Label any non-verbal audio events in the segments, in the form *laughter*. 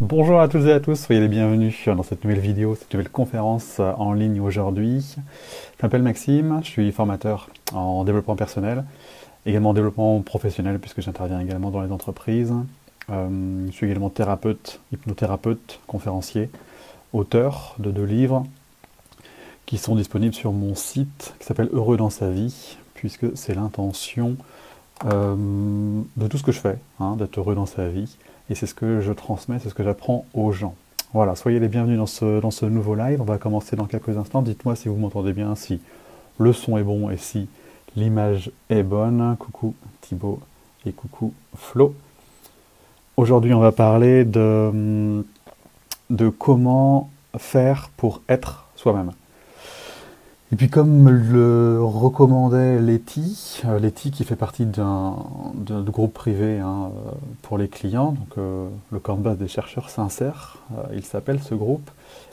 Bonjour à toutes et à tous, soyez les bienvenus dans cette nouvelle vidéo, cette nouvelle conférence en ligne aujourd'hui. Je m'appelle Maxime, je suis formateur en développement personnel, également en développement professionnel puisque j'interviens également dans les entreprises. Euh, je suis également thérapeute, hypnothérapeute, conférencier, auteur de deux livres qui sont disponibles sur mon site qui s'appelle Heureux dans sa vie, puisque c'est l'intention euh, de tout ce que je fais, hein, d'être heureux dans sa vie. Et c'est ce que je transmets, c'est ce que j'apprends aux gens. Voilà, soyez les bienvenus dans ce, dans ce nouveau live. On va commencer dans quelques instants. Dites-moi si vous m'entendez bien, si le son est bon et si l'image est bonne. Coucou Thibaut et coucou Flo. Aujourd'hui, on va parler de, de comment faire pour être soi-même. Et puis comme le recommandait Letty, euh, Letty qui fait partie d'un groupe privé hein, euh, pour les clients, donc euh, le canvas des chercheurs sincères, il s'appelle ce groupe.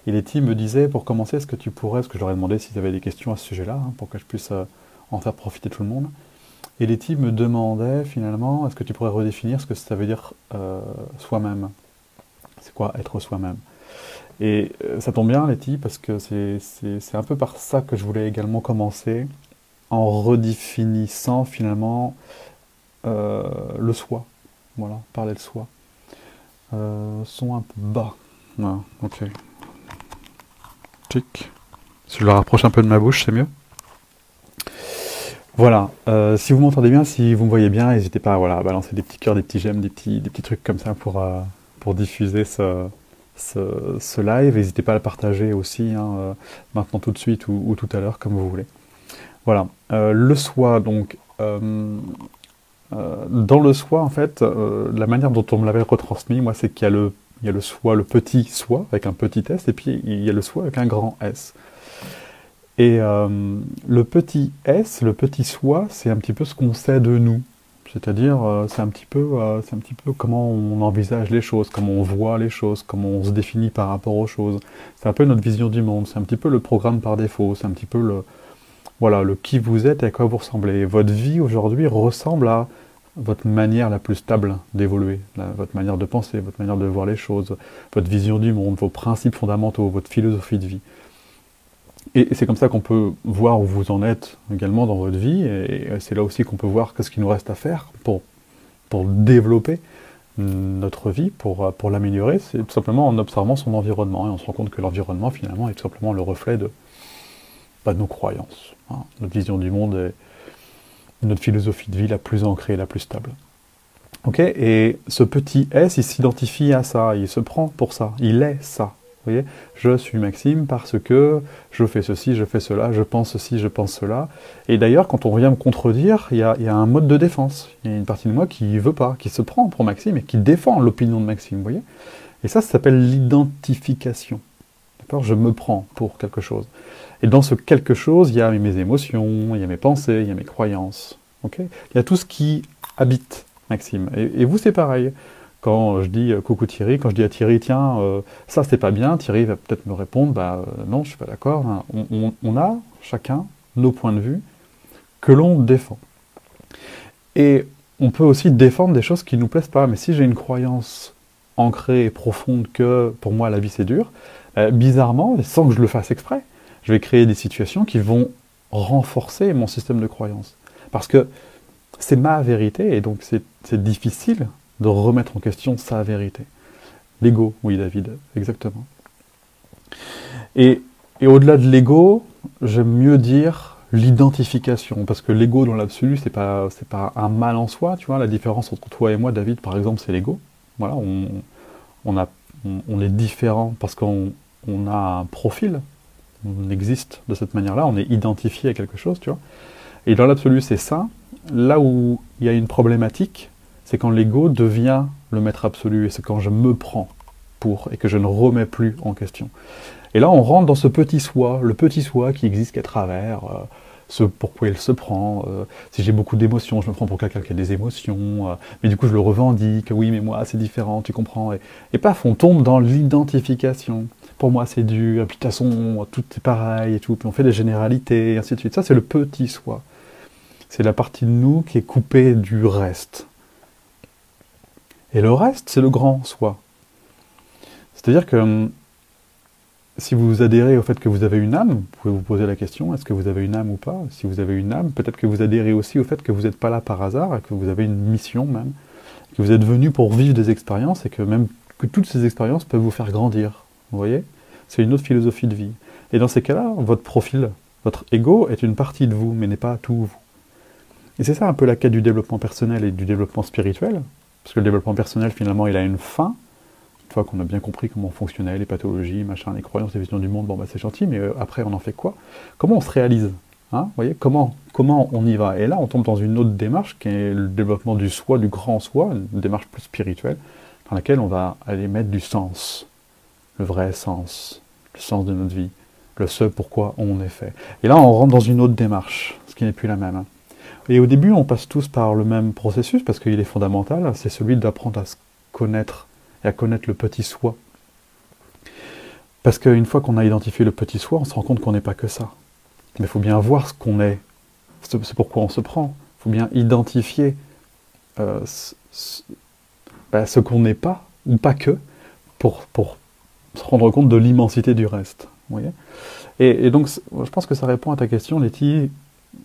Et Letty me disait, pour commencer, est-ce que tu pourrais, parce que je leur ai demandé s'ils avaient des questions à ce sujet-là, hein, pour que je puisse en faire profiter tout le monde. Et Letty me demandait finalement, est-ce que tu pourrais redéfinir ce que ça veut dire soi-même? C'est quoi être soi-même? Et euh, ça tombe bien, Letty, parce que c'est un peu par ça que je voulais également commencer, en redéfinissant finalement euh, le soi. Voilà, parler de soi. Euh, son un peu bas. Voilà, ok. Tic. Si je le rapproche un peu de ma bouche, c'est mieux. Voilà, si vous m'entendez bien, si vous me voyez bien, n'hésitez pas voilà, à balancer des petits cœurs, des petits j'aime, des petits, des petits trucs comme ça pour, pour diffuser ce, ce, live. N'hésitez pas à le partager aussi, hein, euh, maintenant tout de suite ou, tout à l'heure, comme vous voulez. Voilà. Euh, le soi, donc, euh, dans le soi, en fait, la manière dont on me l'avait retransmis, moi, c'est qu'il y a le, y a le soi, le petit soi, avec un petit s, et puis il y a le soi avec un grand S. Et le petit s, le petit soi, c'est un petit peu ce qu'on sait de nous. C'est-à-dire, euh, c'est un, petit peu, euh, c'est un petit peu comment on envisage les choses, comment on voit les choses, comment on se définit par rapport aux choses. C'est un peu notre vision du monde, c'est un petit peu le programme par défaut, c'est un petit peu le, voilà, le qui vous êtes et à quoi vous ressemblez. votre vie aujourd'hui ressemble à votre manière la plus stable d'évoluer, votre manière de penser, votre manière de voir les choses, votre vision du monde, vos principes fondamentaux, votre philosophie de vie. Et c'est comme ça qu'on peut voir où vous en êtes également dans votre vie, et c'est là aussi qu'on peut voir qu'est-ce qu'il nous reste à faire pour, pour développer notre vie, pour, pour l'améliorer, c'est tout simplement en observant son environnement, et on se rend compte que l'environnement finalement est tout simplement le reflet de, bah, nos croyances, hein. notre vision du monde et notre philosophie de vie la plus ancrée, la plus stable. Et ce petit S, il s'identifie à ça, il se prend pour ça, il est ça je suis Maxime parce que je fais ceci, je fais cela, je pense ceci, je pense cela. Et d'ailleurs, quand on vient me contredire, il y, a, un mode de défense. Il y a une partie de moi qui veut pas, qui se prend pour Maxime et qui défend l'opinion de Maxime, voyez Et ça, ça s'appelle l'identification. Je me prends pour quelque chose. Et dans ce quelque chose, il y a mes émotions, il y a mes pensées, il y a mes croyances. ok? Il y a tout ce qui habite Maxime. et vous, c'est pareil. Quand je dis euh, coucou Thierry, quand je dis à Thierry, tiens, euh, ça c'est pas bien, Thierry va peut-être me répondre, bah euh, non, je suis pas d'accord. Hein. On, a chacun nos points de vue que l'on défend. Et on peut aussi défendre des choses qui ne nous plaisent pas. Mais si j'ai une croyance ancrée et profonde que pour moi la vie c'est dur, bizarrement, sans que je le fasse exprès, je vais créer des situations qui vont renforcer mon système de croyance. Parce que c'est ma vérité et donc c'est difficile de remettre en question sa vérité. L'ego, oui David, exactement. Et, au-delà de l'ego, j'aime mieux dire l'identification, parce que l'ego dans l'absolu, c'est pas pas un mal en soi, tu vois. La différence entre toi et moi, David, par exemple, c'est l'ego. Voilà, on, on, a, on, est différent parce qu'on on a un profil, on existe de cette manière-là, on est identifié à quelque chose, tu vois. Et dans l'absolu, c'est ça. Là où il y a une problématique, c'est quand l'ego devient le maître absolu, et c'est quand je me prends pour, et que je ne remets plus en question. Et là, on rentre dans ce petit soi, le petit soi qui existe qu'à travers euh, ce pourquoi il se prend. Euh, si j'ai beaucoup d'émotions, je me prends pour quelqu'un qui a des émotions, euh, mais du coup, je le revendique, oui, mais moi, c'est différent, tu comprends. Et, paf, on tombe dans l'identification. Pour moi, c'est dur, et puis de toute façon, tout est pareil et tout, puis on fait des généralités, et ainsi de suite. Ça, c'est le petit soi. C'est la partie de nous qui est coupée du reste. Et le reste, c'est le grand soi. C'est-à-dire que hum, si vous adhérez au fait que vous avez une âme, vous pouvez vous poser la question, est-ce que vous avez une âme ou pas? Si vous avez une âme, peut-être que vous adhérez aussi au fait que vous n'êtes pas là par hasard, et que vous avez une mission même, que vous êtes venu pour vivre des expériences, et que même que toutes ces expériences peuvent vous faire grandir. Vous voyez? C'est une autre philosophie de vie. Et dans ces cas-là, votre profil, votre ego est une partie de vous, mais n'est pas tout vous. Et c'est ça un peu la quête du développement personnel et du développement spirituel, parce que le développement personnel, finalement, il a une fin, une fois qu'on a bien compris comment fonctionnaient les pathologies, machin, les croyances, les visions du monde, bon bah c'est gentil, mais euh, après on en fait quoi? Comment on se réalise? Hein voyez? Comment, comment on y va? Et là on tombe dans une autre démarche qui est le développement du soi, du grand soi, une démarche plus spirituelle, dans laquelle on va aller mettre du sens, le vrai sens, le sens de notre vie, le ce pourquoi on est fait. Et là on rentre dans une autre démarche, ce qui n'est plus la même. Et au début on passe tous par le même processus parce qu'il est fondamental, c'est celui d'apprendre à se connaître et à connaître le petit soi. Parce qu'une fois qu'on a identifié le petit soi, on se rend compte qu'on n'est pas que ça. Mais il faut bien voir ce qu'on est. C'est pourquoi on se prend. Il faut bien identifier euh, bah, ce, qu'on n'est pas, ou pas que, pour, se rendre compte de l'immensité du reste. voyez? Et, donc, je pense que ça répond à ta question, Letty.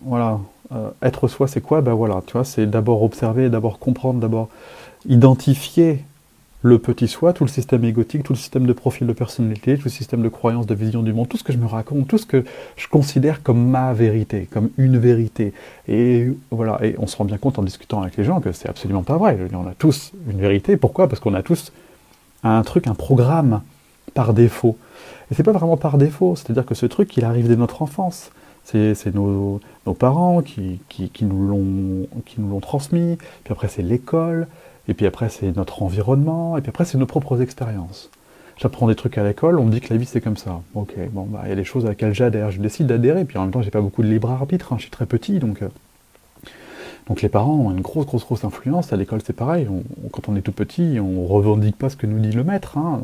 Voilà, euh, être soi, c'est quoi? Ben voilà, tu vois, c'est d'abord observer, d'abord comprendre, d'abord identifier le petit soi, tout le système égotique, tout le système de profil de personnalité, tout le système de croyance, de vision du monde, tout ce que je me raconte, tout ce que je considère comme ma vérité, comme une vérité. Et voilà, et on se rend bien compte en discutant avec les gens que c'est absolument pas vrai. on a tous une vérité. Pourquoi? Parce qu'on a tous un truc, un programme par défaut. Et c'est pas vraiment par défaut, c'est-à-dire que ce truc, il arrive dès notre enfance. C'est nos, parents qui, nous l'ont transmis, puis après c'est l'école, et puis après, c'est notre environnement, et puis après, c'est nos propres expériences. J'apprends des trucs à l'école, on me dit que la vie c'est comme ça. Ok, bon, bah, il y a des choses à lesquelles j'adhère, je décide d'adhérer, puis en même temps, j'ai pas beaucoup de libre arbitre, hein, je suis très petit, donc. Euh, donc les parents ont une grosse, grosse, grosse influence. À l'école, c'est pareil. quand on est tout petit, on revendique pas ce que nous dit le maître. Hein.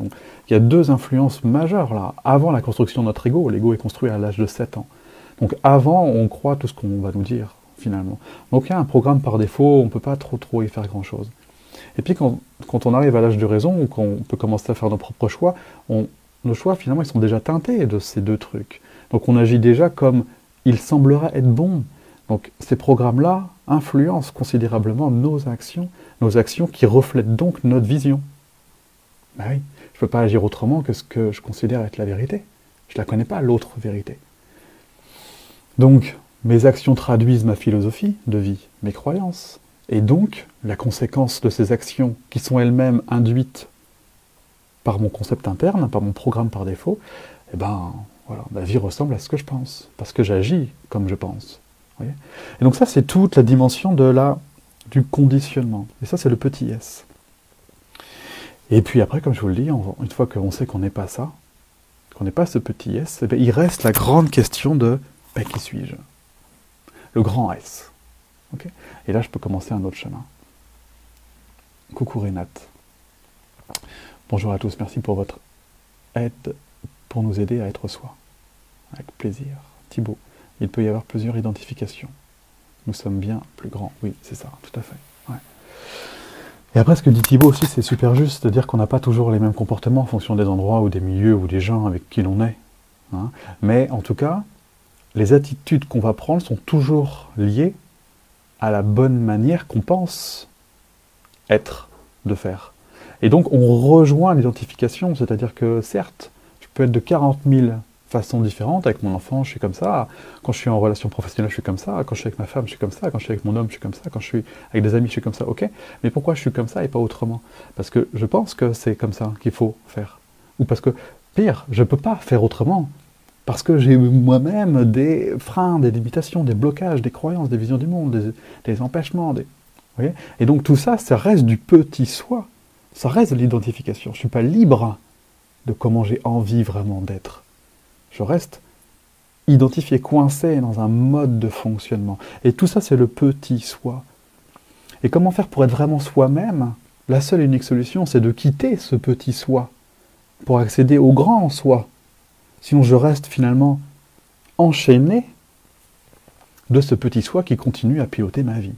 il y a deux influences majeures là. Avant la construction de notre ego, l'ego est construit à l'âge de 7 ans. Donc avant, on croit tout ce qu'on va nous dire finalement. Donc il y a un programme par défaut, on ne peut pas trop trop y faire grand chose. Et puis quand, on arrive à l'âge de raison, ou qu'on peut commencer à faire nos propres choix, nos choix finalement ils sont déjà teintés de ces deux trucs. Donc on agit déjà comme il semblerait être bon. Donc ces programmes-là influencent considérablement nos actions, nos actions qui reflètent donc notre vision. Ben oui, je ne peux pas agir autrement que ce que je considère être la vérité. Je ne la connais pas, l'autre vérité. Donc, mes actions traduisent ma philosophie de vie, mes croyances, et donc, la conséquence de ces actions, qui sont elles-mêmes induites par mon concept interne, par mon programme par défaut, eh ben, voilà, ma vie ressemble à ce que je pense, parce que j'agis comme je pense. et donc ça, c'est toute la dimension de la, du conditionnement. Et ça, c'est le petit s. Et puis après, comme je vous le dis, une fois qu'on sait qu'on n'est pas ça, qu'on n'est pas ce petit s, eh ben, il reste la grande question de ben, qui suis-je? Le grand S. Et là, je peux commencer un autre chemin. Coucou Renat. Bonjour à tous, merci pour votre aide pour nous aider à être soi. Avec plaisir. Thibaut, il peut y avoir plusieurs identifications. Nous sommes bien plus grands. Oui, c'est ça, tout à fait. Et après, ce que dit Thibaut aussi, c'est super juste de dire qu'on n'a pas toujours les mêmes comportements en fonction des endroits ou des milieux ou des gens avec qui l'on est. Hein. Mais en tout cas, les attitudes qu'on va prendre sont toujours liées à la bonne manière qu'on pense être de faire. Et donc on rejoint l'identification, c'est-à-dire que certes, je peux être de 40 000 façons différentes, avec mon enfant je suis comme ça, quand je suis en relation professionnelle je suis comme ça, quand je suis avec ma femme je suis comme ça, quand je suis avec mon homme je suis comme ça, quand je suis avec des amis je suis comme ça, ok, mais pourquoi je suis comme ça et pas autrement Parce que je pense que c'est comme ça qu'il faut faire. Ou parce que, pire, je ne peux pas faire autrement, parce que j'ai moi-même des freins, des limitations, des blocages, des croyances, des visions du monde, des, empêchements. Et donc tout ça, ça reste du petit soi. Ça reste de l'identification. Je ne suis pas libre de comment j'ai envie vraiment d'être. Je reste identifié, coincé dans un mode de fonctionnement. Et tout ça, c'est le petit soi. Et comment faire pour être vraiment soi-même? La seule et unique solution, c'est de quitter ce petit soi pour accéder au grand soi, Sinon, je reste finalement enchaîné de ce petit soi qui continue à piloter ma vie.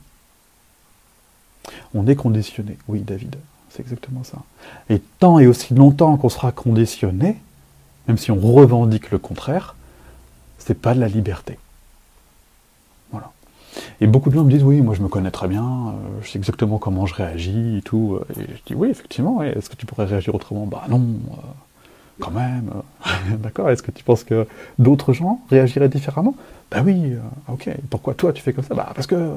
On est conditionné, oui David, C'est exactement ça. Et tant et aussi longtemps qu'on sera conditionné, même si on revendique le contraire, c'est pas de la liberté. Voilà. Et beaucoup de gens me disent oui, moi je me connais très bien, euh, je sais exactement comment je réagis et tout. Et je dis oui, effectivement, est-ce que tu pourrais réagir autrement? Bah non, euh, quand même. euh, *laughs* D'accord, est-ce que tu penses que d'autres gens réagiraient différemment? Bah oui, euh, ok. Pourquoi toi tu fais comme ça? Bah parce que.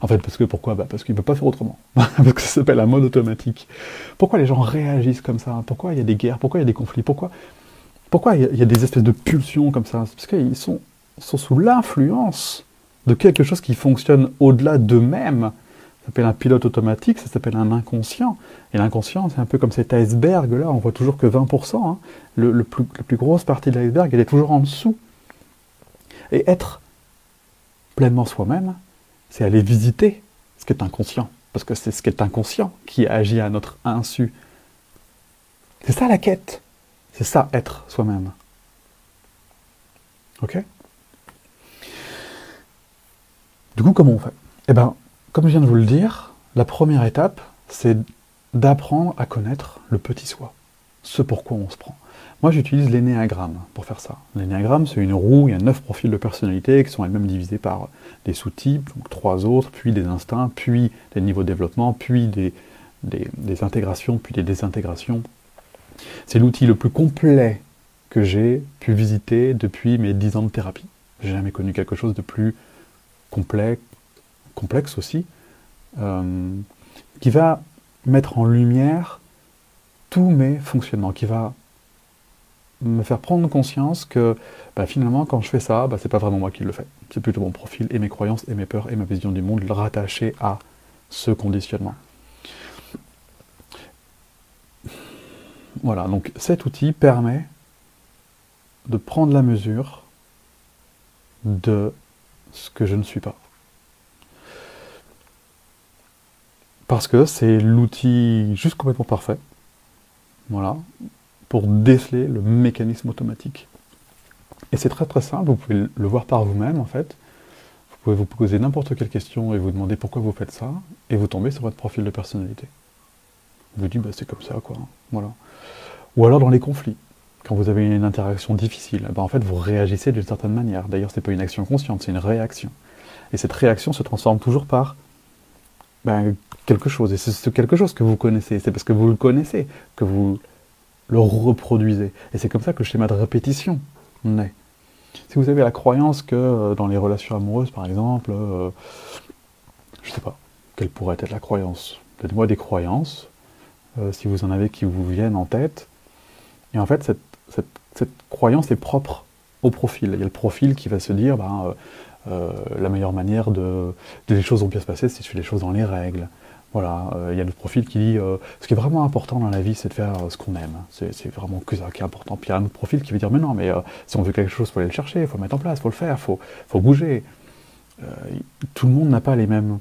En fait, parce que pourquoi? Bah parce qu'ils ne peuvent pas faire autrement. *laughs* parce que ça s'appelle un mode automatique. Pourquoi les gens réagissent comme ça? Pourquoi il y a des guerres? Pourquoi il y a des conflits? Pourquoi pourquoi il y, a, des espèces de pulsions comme ça? Parce qu'ils sont sous l'influence de quelque chose qui fonctionne au-delà d'eux-mêmes. Ça s'appelle un pilote automatique, ça s'appelle un inconscient. Et l'inconscient, c'est un peu comme cet iceberg-là, on voit toujours que 20%. hein. Le, plus, la plus grosse partie de l'iceberg, elle est toujours en dessous. Et être pleinement soi-même, c'est aller visiter ce qui est inconscient. Parce que c'est ce qui est inconscient qui agit à notre insu. C'est ça la quête. C'est ça, être soi-même. Ok? Du coup, comment on fait? Eh bien, comme je viens de vous le dire, la première étape, c'est d'apprendre à connaître le petit soi, ce pourquoi on se prend. Moi, j'utilise l'énéagramme pour faire ça. L'énéagramme, c'est une roue, il y a neuf profils de personnalité qui sont elles-mêmes divisés par des sous-types, donc trois autres, puis des instincts, puis des niveaux de développement, puis des, intégrations, puis des désintégrations. C'est l'outil le plus complet que j'ai pu visiter depuis mes dix ans de thérapie. J'ai jamais connu quelque chose de plus complet, complexe aussi, euh, qui va mettre en lumière tous mes fonctionnements, qui va me faire prendre conscience que bah, finalement, quand je fais ça, bah, c'est pas vraiment moi qui le fais. C'est plutôt mon profil et mes croyances et mes peurs et ma vision du monde rattachés à ce conditionnement. Voilà, donc cet outil permet de prendre la mesure de ce que je ne suis pas. Parce que c'est l'outil juste complètement parfait, voilà, pour déceler le mécanisme automatique. Et c'est très très simple, vous pouvez le voir par vous-même en fait. Vous pouvez vous poser n'importe quelle question et vous demander pourquoi vous faites ça, et vous tombez sur votre profil de personnalité. Vous dites, bah, c'est comme ça, quoi. Voilà. Ou alors dans les conflits. Quand vous avez une interaction difficile, bah, en fait, vous réagissez d'une certaine manière. D'ailleurs, ce n'est pas une action consciente, c'est une réaction. Et cette réaction se transforme toujours par ben, quelque chose. Et c'est ce quelque chose que vous connaissez. C'est parce que vous le connaissez que vous le reproduisez. Et c'est comme ça que le schéma de répétition naît. Si vous avez la croyance que euh, dans les relations amoureuses, par exemple, euh, je ne sais pas, quelle pourrait être la croyance? Donnez-moi des croyances, euh, si vous en avez qui vous viennent en tête. Et en fait, cette, croyance est propre au profil. Il y a le profil qui va se dire, ben, la meilleure manière de, de les choses vont bien se passer, c'est si je fais les choses dans les règles. Voilà, euh, il y a le profil qui dit euh, ce qui est vraiment important dans la vie, c'est de faire ce qu'on aime. C'est vraiment que ça qui est important. Puis il y a un autre profil qui veut dire mais non, mais si on veut quelque chose, il faut aller le chercher, il faut le mettre en place, il faut le faire, il faut, faut bouger. tout le monde n'a pas les mêmes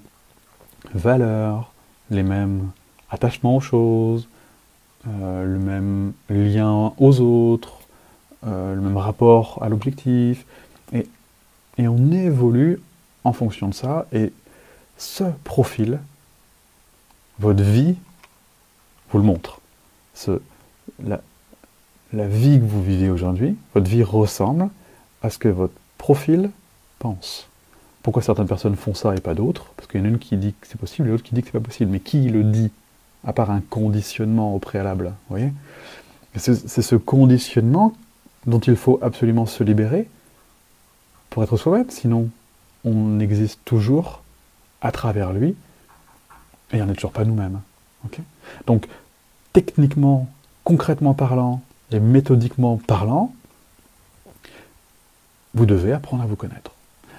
valeurs, les mêmes attachements aux choses, euh, le même lien aux autres, euh, le même rapport à l'objectif. Et, et, on évolue en fonction de ça. Et ce profil, votre vie, vous le montre. La vie que vous vivez aujourd'hui, votre vie ressemble à ce que votre profil pense. Pourquoi certaines personnes font ça et pas d'autres? Parce qu'il y en a une qui dit que c'est possible et l'autre qui dit que c'est pas possible. Mais qui le dit? À part un conditionnement au préalable. Vous voyez? C'est ce conditionnement dont il faut absolument se libérer pour être soi-même, sinon on existe toujours à travers lui et on n'est toujours pas nous-mêmes. Okay Donc, techniquement, concrètement parlant et méthodiquement parlant, vous devez apprendre à vous connaître.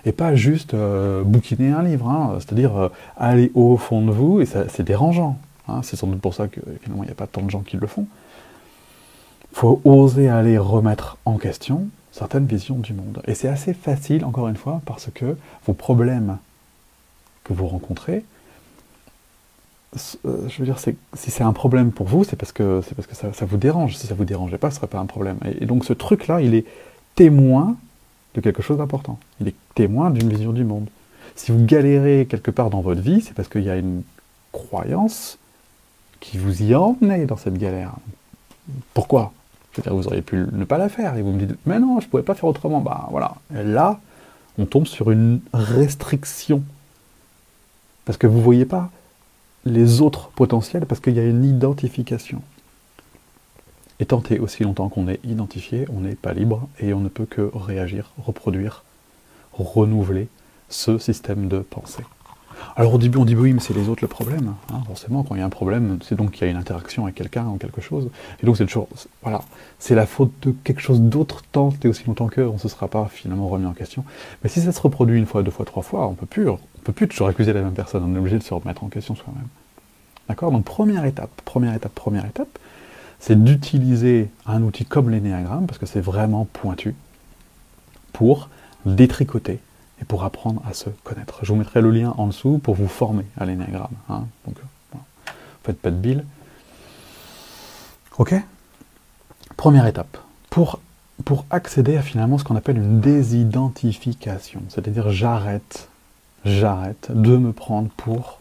Et pas juste euh, bouquiner un livre, hein, c'est-à-dire euh, aller au fond de vous, et c'est dérangeant. Hein, c'est sans doute pour ça que finalement il n'y a pas tant de gens qui le font. Il faut oser aller remettre en question certaines visions du monde. Et c'est assez facile, encore une fois, parce que vos problèmes que vous rencontrez, je veux dire, si c'est un problème pour vous, c'est parce que, parce que ça, vous dérange. Si ça ne vous dérangeait pas, ce ne serait pas un problème. Et, donc ce truc-là, il est témoin de quelque chose d'important. Il est témoin d'une vision du monde. Si vous galérez quelque part dans votre vie, c'est parce qu'il y a une croyance qui vous y a emmené dans cette galère. Pourquoi? Je veux dire, vous auriez pu ne pas la faire, et vous me dites, mais non, je ne pouvais pas faire autrement. Bah voilà. Là, on tombe sur une restriction. Parce que vous ne voyez pas les autres potentiels, parce qu'il y a une identification. Et tenter aussi longtemps qu'on est identifié, on n'est pas libre, et on ne peut que réagir, reproduire, renouveler ce système de pensée. Alors au début, on dit oui, mais c'est les autres le problème. Hein, forcément, quand il y a un problème, c'est donc qu'il y a une interaction avec quelqu'un ou quelque chose. Et donc c'est toujours, voilà, c'est la faute de quelque chose d'autre tant et aussi longtemps qu'on ne se sera pas finalement remis en question. Mais si ça se reproduit une fois, deux fois, trois fois, on peut plus, on peut plus toujours accuser la même personne. On est obligé de se remettre en question soi-même. D'accord? Donc première étape, première étape, première étape, c'est d'utiliser un outil comme l'énéagramme parce que c'est vraiment pointu pour détricoter et pour apprendre à se connaître. Je vous mettrai le lien en dessous pour vous former à l'énéagramme. Hein. Donc, faites pas de bile. Ok? Première étape. Pour, pour accéder à finalement ce qu'on appelle une désidentification, c'est-à-dire j'arrête, j'arrête de me prendre pour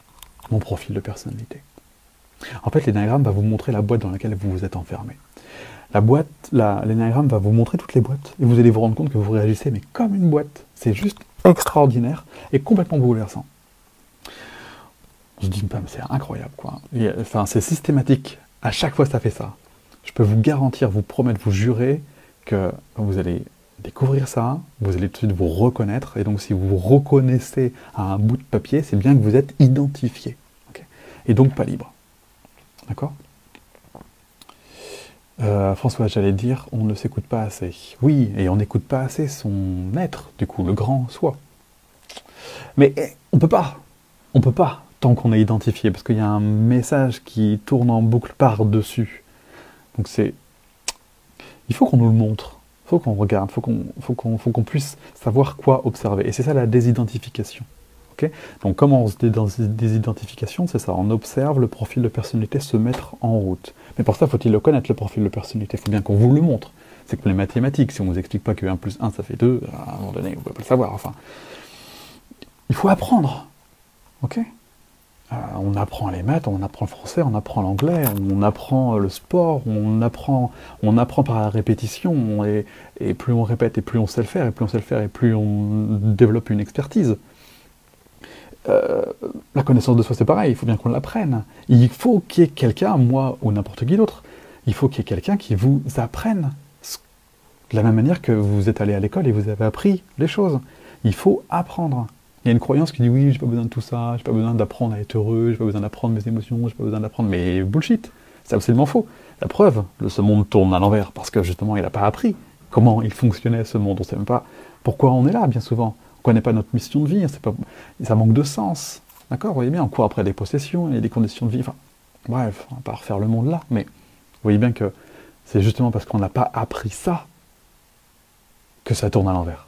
mon profil de personnalité. En fait, l'énéagramme va vous montrer la boîte dans laquelle vous vous êtes enfermé. La boîte, l'énéagramme va vous montrer toutes les boîtes et vous allez vous rendre compte que vous réagissez mais comme une boîte. C'est juste extraordinaire et complètement bouleversant. Je dis, mais c'est incroyable, quoi. enfin, c'est systématique. À chaque fois, ça fait ça. Je peux vous garantir, vous promettre, vous jurer que vous allez découvrir ça, vous allez tout de suite vous reconnaître. Et donc, si vous vous reconnaissez à un bout de papier, c'est bien que vous êtes identifié. Et donc pas libre. D'accord? Euh, François, j'allais dire, on ne s'écoute pas assez. Oui, et on n'écoute pas assez son être, du coup, le grand soi. Mais eh, on peut pas. On peut pas, tant qu'on est identifié, parce qu'il y a un message qui tourne en boucle par-dessus. Donc c'est... Il faut qu'on nous le montre. Il faut qu'on regarde, il faut qu'on puisse savoir quoi observer. Et c'est ça la désidentification. Donc comment on se identifications, c'est ça, on observe le profil de personnalité se mettre en route. Mais pour ça, faut-il le connaître, le profil de personnalité? Il faut bien qu'on vous le montre. C'est comme les mathématiques, si on ne vous explique pas que 1 plus 1, ça fait 2, à un moment donné, vous ne pouvez pas le savoir. Enfin, il faut apprendre. Euh, on apprend les maths, on apprend le français, on apprend l'anglais, on apprend le sport, on apprend, par la répétition, et, plus on répète, et plus on sait le faire, et plus on sait le faire, et plus on développe une expertise. Euh, la connaissance de soi, c'est pareil, il faut bien qu'on l'apprenne. Il faut qu'il y ait quelqu'un, moi ou n'importe qui d'autre, il faut qu'il y ait quelqu'un qui vous apprenne de la même manière que vous êtes allé à l'école et vous avez appris les choses. Il faut apprendre. Il y a une croyance qui dit oui, j'ai pas besoin de tout ça, j'ai pas besoin d'apprendre à être heureux, j'ai pas besoin d'apprendre mes émotions, j'ai pas besoin d'apprendre. Mais bullshit, c'est absolument faux. La preuve, ce monde tourne à l'envers parce que justement il n'a pas appris comment il fonctionnait ce monde. On ne sait même pas pourquoi on est là, bien souvent. On ne connaît pas notre mission de vie, hein, pas, ça manque de sens. D'accord Vous voyez bien, on court après des possessions et des conditions de vie. Enfin, bref, on va pas refaire le monde là, mais vous voyez bien que c'est justement parce qu'on n'a pas appris ça que ça tourne à l'envers.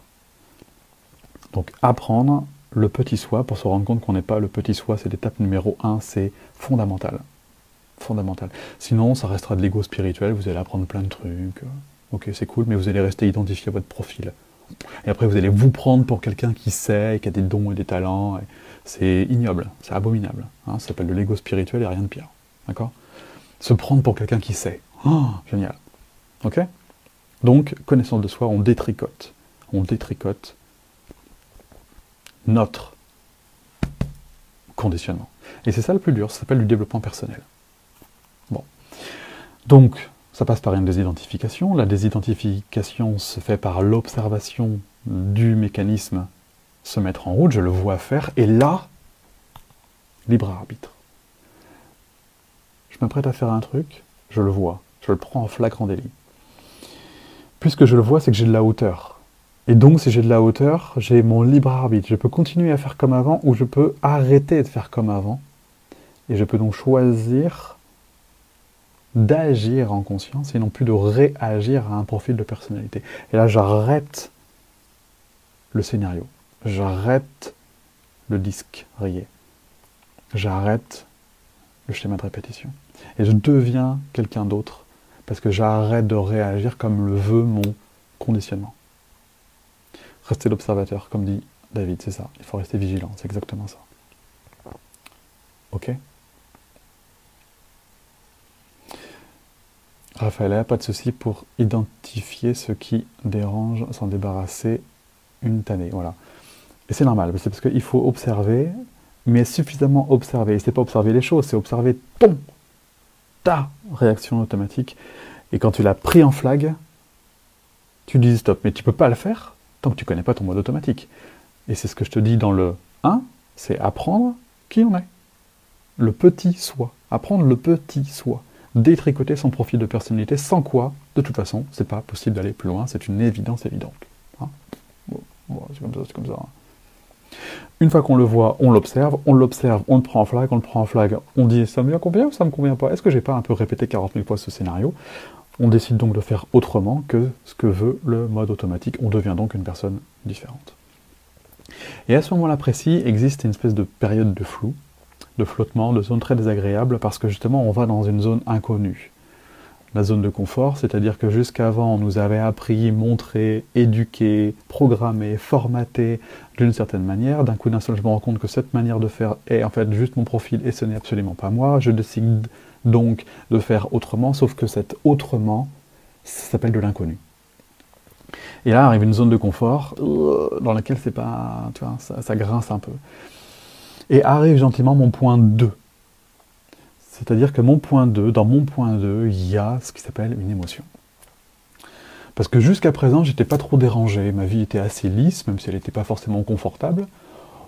Donc apprendre le petit soi pour se rendre compte qu'on n'est pas le petit soi, c'est l'étape numéro un, c'est fondamental. Fondamental. Sinon, ça restera de l'ego spirituel, vous allez apprendre plein de trucs. Ok, c'est cool, mais vous allez rester identifié à votre profil. Et après, vous allez vous prendre pour quelqu'un qui sait, qui a des dons et des talents. C'est ignoble, c'est abominable. Hein. ça s'appelle de l'ego spirituel et rien de pire. D'accord? Se prendre pour quelqu'un qui sait. Oh, génial. Ok? Donc, connaissance de soi, on détricote. On détricote notre conditionnement. Et c'est ça le plus dur, ça s'appelle du développement personnel. Bon. Donc, ça passe par une désidentification. La désidentification se fait par l'observation du mécanisme se mettre en route, je le vois faire, et là, libre arbitre. Je m'apprête à faire un truc, je le vois, je le prends en flagrant délit. Puisque je le vois, c'est que j'ai de la hauteur. Et donc, si j'ai de la hauteur, j'ai mon libre arbitre. Je peux continuer à faire comme avant ou je peux arrêter de faire comme avant. Et je peux donc choisir d'agir en conscience et non plus de réagir à un profil de personnalité. Et là, j'arrête le scénario, j'arrête le disque rayé, j'arrête le schéma de répétition. Et je deviens quelqu'un d'autre parce que j'arrête de réagir comme le veut mon conditionnement. Rester l'observateur, comme dit David, c'est ça. Il faut rester vigilant, c'est exactement ça. Ok? Raphaël, pas de souci pour identifier ce qui dérange, s'en débarrasser une tannée. Voilà. Et c'est normal, c'est parce qu'il faut observer, mais suffisamment observer. Et c'est pas observer les choses, c'est observer ton, ta réaction automatique. Et quand tu l'as pris en flag, tu dis stop. Mais tu peux pas le faire tant que tu connais pas ton mode automatique. Et c'est ce que je te dis dans le 1, c'est apprendre qui on est. Le petit soi. Apprendre le petit soi détricoter son profil de personnalité, sans quoi, de toute façon, c'est pas possible d'aller plus loin, c'est une évidence évidente. Hein. c'est comme ça, c'est comme ça. Une fois qu'on le voit, on l'observe, on l'observe, on le prend en flag, on le prend en flag, on dit ça me convient ou ça me convient pas? Est-ce que j'ai pas un peu répété 40 000 fois ce scénario? On décide donc de faire autrement que ce que veut le mode automatique, on devient donc une personne différente. Et à ce moment-là précis, existe une espèce de période de flou, de flottement, de zone très désagréable, parce que justement on va dans une zone inconnue. La zone de confort, c'est-à-dire que jusqu'avant on nous avait appris, montré, éduqué, programmé, formaté d'une certaine manière. D'un coup d'un seul, je me rends compte que cette manière de faire est en fait juste mon profil et ce n'est absolument pas moi. Je décide donc de faire autrement, sauf que cet autrement, ça s'appelle de l'inconnu. Et là arrive une zone de confort euh, dans laquelle c'est pas, tu vois, ça grince un peu. Et arrive gentiment mon point 2. C'est-à-dire que mon point 2, dans mon point 2, il y a ce qui s'appelle une émotion. Parce que jusqu'à présent, j'étais pas trop dérangé, ma vie était assez lisse, même si elle n'était pas forcément confortable,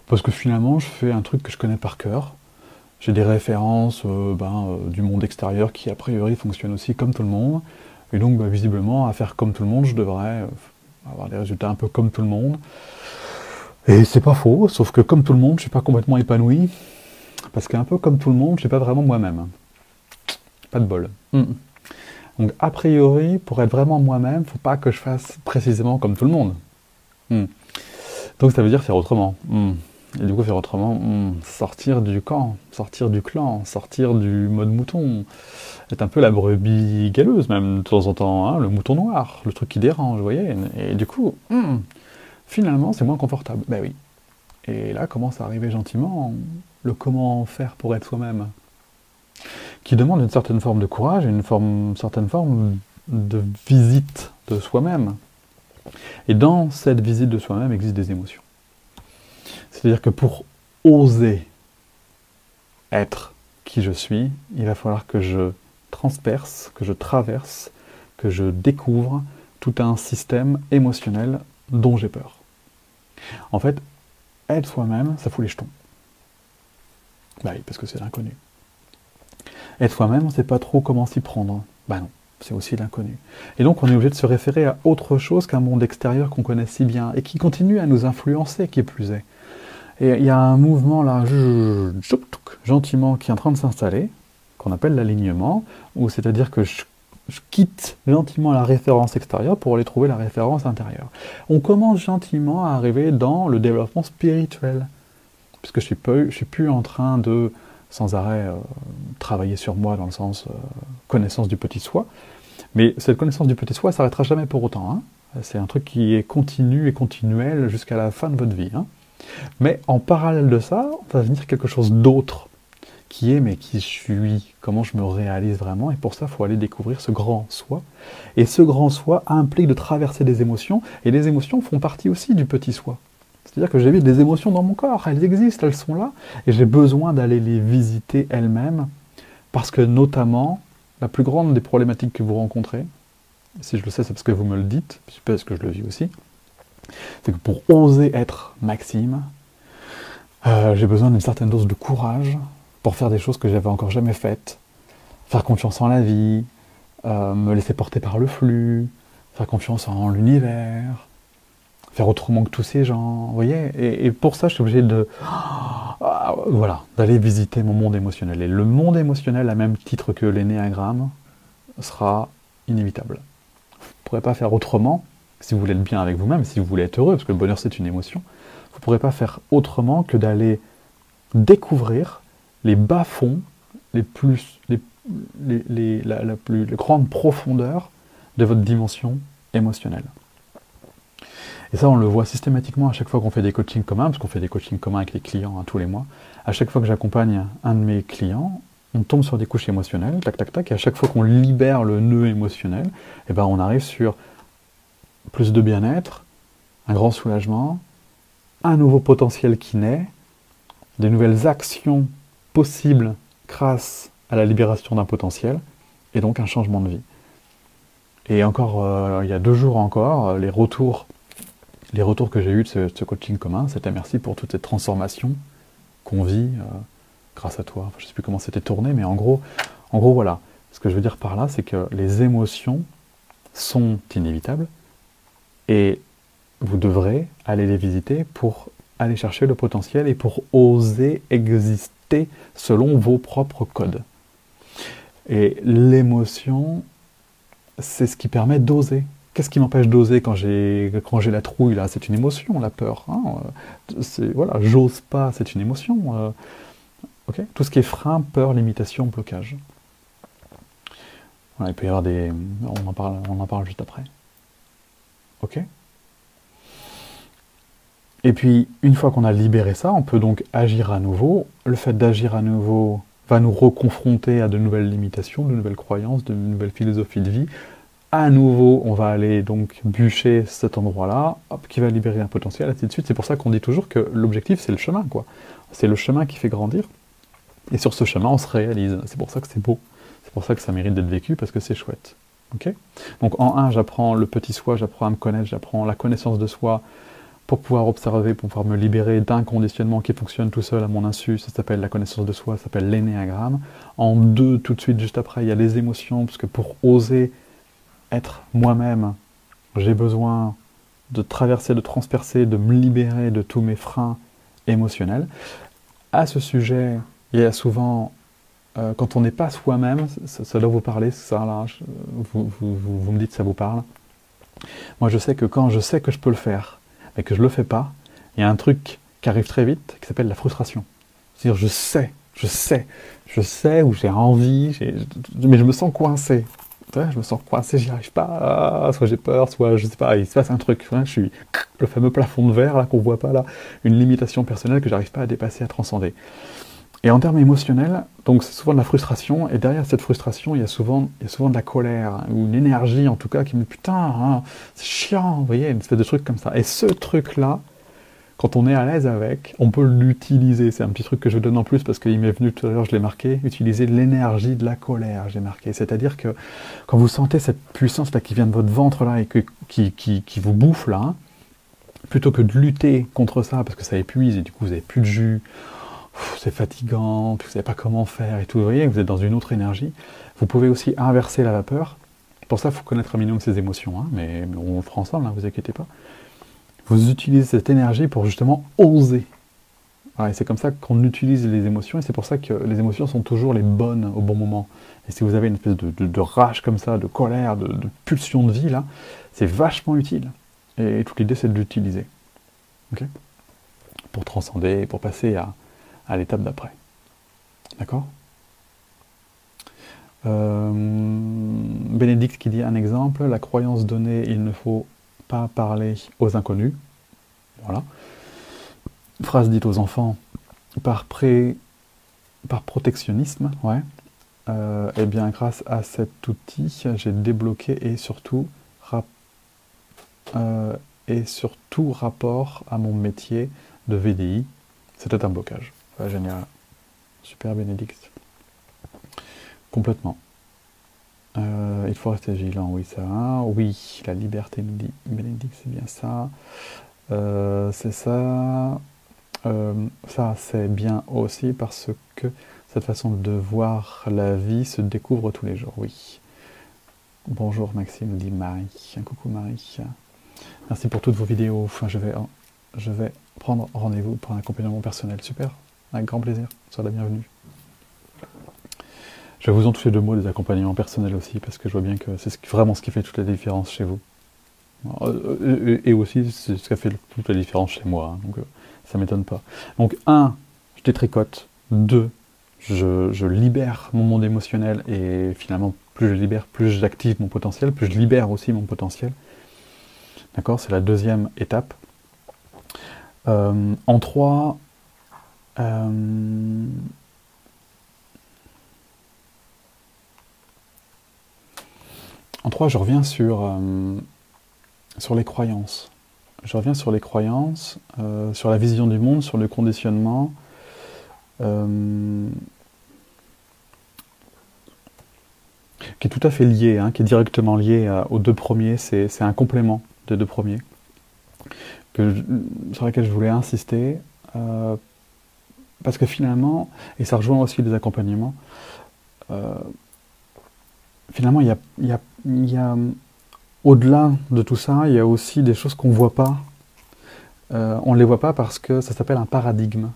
parce que finalement, je fais un truc que je connais par cœur. J'ai des références euh, ben, euh, du monde extérieur qui, a priori, fonctionnent aussi comme tout le monde. Et donc, ben, visiblement, à faire comme tout le monde, je devrais euh, avoir des résultats un peu comme tout le monde. Et c'est pas faux, sauf que comme tout le monde, je suis pas complètement épanoui, parce qu'un peu comme tout le monde, je suis pas vraiment moi-même. Pas de bol. Mm. Donc a priori, pour être vraiment moi-même, faut pas que je fasse précisément comme tout le monde. Mm. Donc ça veut dire faire autrement. Mm. Et du coup, faire autrement, sortir du camp, sortir du clan, sortir du mode mouton, être un peu la brebis galeuse même de temps en temps, hein, le mouton noir, le truc qui dérange, vous voyez. Et du coup, finalement, c'est moins confortable. Ben oui. Et là commence à arriver gentiment le comment faire pour être soi-même, qui demande une certaine forme de courage une forme, certaine forme de visite de soi-même. Et dans cette visite de soi-même existent des émotions. C'est-à-dire que pour oser être qui je suis, il va falloir que je transperce, que je traverse, que je découvre tout un système émotionnel dont j'ai peur. En fait, être soi-même, ça fout les jetons. Bah oui, parce que c'est l'inconnu. Être soi-même, on ne sait pas trop comment s'y prendre. Bah non, c'est aussi l'inconnu. Et donc on est obligé de se référer à autre chose qu'un monde extérieur qu'on connaît si bien et qui continue à nous influencer, qui plus est. Et il y a un mouvement là, gentiment, qui est en train de s'installer, qu'on appelle l'alignement, où c'est-à-dire que je je quitte gentiment la référence extérieure pour aller trouver la référence intérieure. On commence gentiment à arriver dans le développement spirituel, puisque je ne suis, plus en train de, sans arrêt, euh, travailler sur moi dans le sens euh, connaissance du petit soi. Mais cette connaissance du petit soi, s'arrêtera jamais pour autant. Hein. C'est un truc qui est continu et continuel jusqu'à la fin de votre vie. Hein. Mais en parallèle de ça, va venir quelque chose d'autre qui est, mais qui je suis, comment je me réalise vraiment. Et pour ça, il faut aller découvrir ce grand soi. Et ce grand soi implique de traverser des émotions, et les émotions font partie aussi du petit soi. C'est-à-dire que j'ai des émotions dans mon corps, elles existent, elles sont là, et j'ai besoin d'aller les visiter elles-mêmes, parce que notamment, la plus grande des problématiques que vous rencontrez, si je le sais, c'est parce que vous me le dites, parce que je le vis aussi, c'est que pour oser être Maxime, euh, j'ai besoin d'une certaine dose de courage, pour faire des choses que j'avais encore jamais faites. Faire confiance en la vie, euh, me laisser porter par le flux, faire confiance en l'univers, faire autrement que tous ces gens, vous voyez et, pour ça, je suis obligé de... *gasps* Ah, voilà, d'aller visiter mon monde émotionnel. Et le monde émotionnel, à même titre que l'énéagramme, sera inévitable. Vous ne pourrez pas faire autrement, si vous voulez être bien avec vous-même, si vous voulez être heureux, parce que le bonheur c'est une émotion, vous ne pourrez pas faire autrement que d'aller découvrir les bas-fonds, les plus, les, les, la, plus grande profondeur de votre dimension émotionnelle. Et ça, on le voit systématiquement à chaque fois qu'on fait des coachings communs, parce qu'on fait des coachings communs avec les clients hein, tous les mois. À chaque fois que j'accompagne un de mes clients, on tombe sur des couches émotionnelles, tac, tac, tac, et à chaque fois qu'on libère le nœud émotionnel, eh ben, on arrive sur plus de bien-être, un grand soulagement, un nouveau potentiel qui naît, des nouvelles actions possibles grâce à la libération d'un potentiel, et donc un changement de vie. Et encore, euh, il y a deux jours encore, les retours, les retours que j'ai eus de ce, coaching commun, c'était merci pour toute cette transformation qu'on vit euh, grâce à toi. je ne sais plus comment c'était tourné, mais en gros, en gros, voilà. Ce que je veux dire par là, c'est que les émotions sont inévitables et vous devrez aller les visiter pour aller chercher le potentiel et pour oser exister selon vos propres codes. Et l'émotion, c'est ce qui permet d'oser. Qu'est-ce qui m'empêche d'oser quand j'ai la trouille là? C'est une émotion, la peur. Hein c'est voilà, j'ose pas, c'est une émotion. Euh, ok? Tout ce qui est frein, peur, limitation, blocage. Voilà, il peut y avoir des. On en parle, on en parle juste après. Ok? Et puis, une fois qu'on a libéré ça, on peut donc agir à nouveau. Le fait d'agir à nouveau va nous reconfronter à de nouvelles limitations, de nouvelles croyances, de nouvelles philosophies de vie. À nouveau, on va aller donc bûcher cet endroit-là, qui va libérer un potentiel, ainsi de suite. C'est pour ça qu'on dit toujours que l'objectif, c'est le chemin, quoi. C'est le chemin qui fait grandir. Et sur ce chemin, on se réalise. C'est pour ça que c'est beau. C'est pour ça que ça mérite d'être vécu, parce que c'est chouette. Donc en 1, j'apprends le petit soi, j'apprends à me connaître, j'apprends la connaissance de soi, pour pouvoir observer, pour pouvoir me libérer d'un conditionnement qui fonctionne tout seul à mon insu, ça s'appelle la connaissance de soi, ça s'appelle l'énéagramme. En deux, tout de suite, juste après, il y a les émotions, parce que pour oser être moi-même, j'ai besoin de traverser, de transpercer, de me libérer de tous mes freins émotionnels. À ce sujet, il y a souvent, euh, quand on n'est pas soi-même, ça, doit vous parler, ça là, vous, vous, vous me dites ça vous parle. Moi, je sais que quand je sais que je peux le faire, et que je ne le fais pas, il y a un truc qui arrive très vite qui s'appelle la frustration. C'est-à-dire, je sais, je sais, je sais où j'ai envie, mais je me sens coincé. Je me sens coincé, j'y arrive pas, soit j'ai peur, soit je sais pas, il se passe un truc. je suis le fameux plafond de verre là qu'on voit pas là, une limitation personnelle que j'arrive pas à dépasser, à transcender. Et en termes émotionnels, donc c'est souvent de la frustration, et derrière cette frustration, il y a souvent, il y a souvent de la colère, ou une énergie en tout cas qui me dit putain, hein, c'est chiant, vous voyez, une espèce de truc comme ça. Et ce truc-là, quand on est à l'aise avec, on peut l'utiliser. C'est un petit truc que je donne en plus parce qu'il m'est venu tout à l'heure, je l'ai marqué, utiliser l'énergie de la colère, j'ai marqué. C'est-à-dire que quand vous sentez cette puissance-là qui vient de votre ventre là et qui, qui, qui vous bouffe là, plutôt que de lutter contre ça parce que ça épuise et du coup vous n'avez plus de jus, c'est fatigant, vous ne savez pas comment faire et tout, vous voyez, vous êtes dans une autre énergie. Vous pouvez aussi inverser la vapeur. Pour ça, il faut connaître un minimum ses émotions, hein, mais on le fera ensemble, ne hein, vous inquiétez pas. Vous utilisez cette énergie pour justement oser. c'est comme ça qu'on utilise les émotions, et c'est pour ça que les émotions sont toujours les bonnes au bon moment. Et si vous avez une espèce de, rage comme ça, de colère, de, pulsion de vie, là, c'est vachement utile. Et toute l'idée, c'est de l'utiliser. pour transcender, pour passer à, à l'étape d'après. D'accord? Euh, Bénédicte qui dit un exemple, la croyance donnée, il ne faut pas parler aux inconnus. Voilà. Phrase dite aux enfants par, pré, par protectionnisme, ouais. Euh, eh bien, grâce à cet outil, j'ai débloqué et surtout, euh, et surtout rapport à mon métier de VDI, c'était un blocage génial. Super Bénédicte. Complètement. Euh, il faut rester vigilant, oui, ça. Oui, la liberté dit Bénédicte, c'est bien ça. Euh, c'est ça. Euh, ça, c'est bien aussi parce que cette façon de voir la vie se découvre tous les jours, oui. Bonjour Maxime, dit Marie. Coucou Marie. Merci pour toutes vos vidéos. Enfin, je vais, je vais prendre rendez-vous pour un accompagnement personnel. Super. Avec grand plaisir, sois la bienvenue. Je vais vous en toucher deux mots des accompagnements personnels aussi, parce que je vois bien que c'est vraiment ce qui fait toute la différence chez vous. Euh, et aussi, c'est ce qui a fait toute la différence chez moi, hein, donc euh, ça m'étonne pas. Donc, un, je détricote. Deux, je, libère mon monde émotionnel, et finalement, plus je libère, plus j'active mon potentiel, plus je libère aussi mon potentiel. D'accord C'est la deuxième étape. Euh, en trois, euh, en trois, je reviens sur, euh, sur les croyances. Je reviens sur les croyances, euh, sur la vision du monde, sur le conditionnement. qui est tout à fait lié, hein, qui est directement lié aux deux premiers, c'est, un complément des deux premiers, sur lequel je voulais insister, parce que finalement, et ça rejoint aussi les accompagnements, euh, finalement, il y a, y a au-delà de tout ça, il y a aussi des choses qu'on ne voit pas. Euh, on ne les voit pas parce que ça s'appelle un paradigme.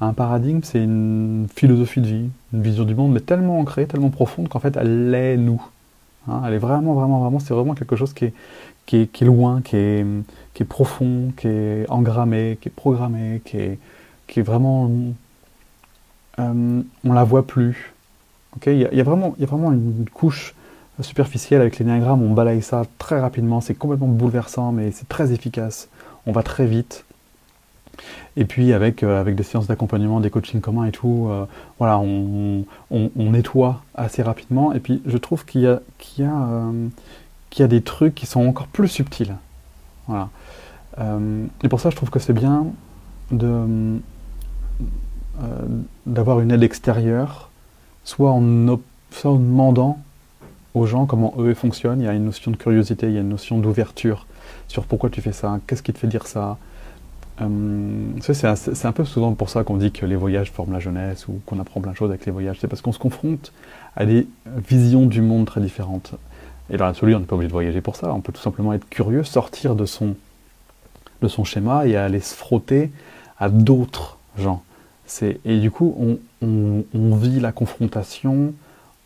Un paradigme, c'est une philosophie de vie, une vision du monde, mais tellement ancrée, tellement profonde qu'en fait, elle est nous. Hein, elle est vraiment, vraiment, vraiment, c'est vraiment quelque chose qui est, qui est, loin, qui est, qui est, profond, qui est engrammé, qui est programmé, qui est, qui est vraiment... Euh, on la voit plus. il, y a, vraiment, une couche superficielle avec l'énéagramme, on balaye ça très rapidement, c'est complètement bouleversant, mais c'est très efficace. On va très vite. Et puis avec, euh, des séances d'accompagnement, des coachings communs et tout, euh, voilà, on, on, nettoie assez rapidement. Et puis je trouve qu'il y a, y, euh, qu'il y a des trucs qui sont encore plus subtils. Et pour ça, je trouve que c'est bien de, d'avoir une aide extérieure, soit en, soit en demandant aux gens comment eux fonctionnent. Il y a une notion de curiosité, il y a une notion d'ouverture sur pourquoi tu fais ça, qu'est-ce qui te fait dire ça, euh, c'est un, peu souvent pour ça qu'on dit que les voyages forment la jeunesse ou qu'on apprend plein de choses avec les voyages. C'est parce qu'on se confronte à des visions du monde très différentes. Et dans l'absolu, on n'est pas obligé de voyager pour ça. On peut tout simplement être curieux, sortir de son, de son schéma et aller se frotter à d'autres gens. Et du coup, on, vit la confrontation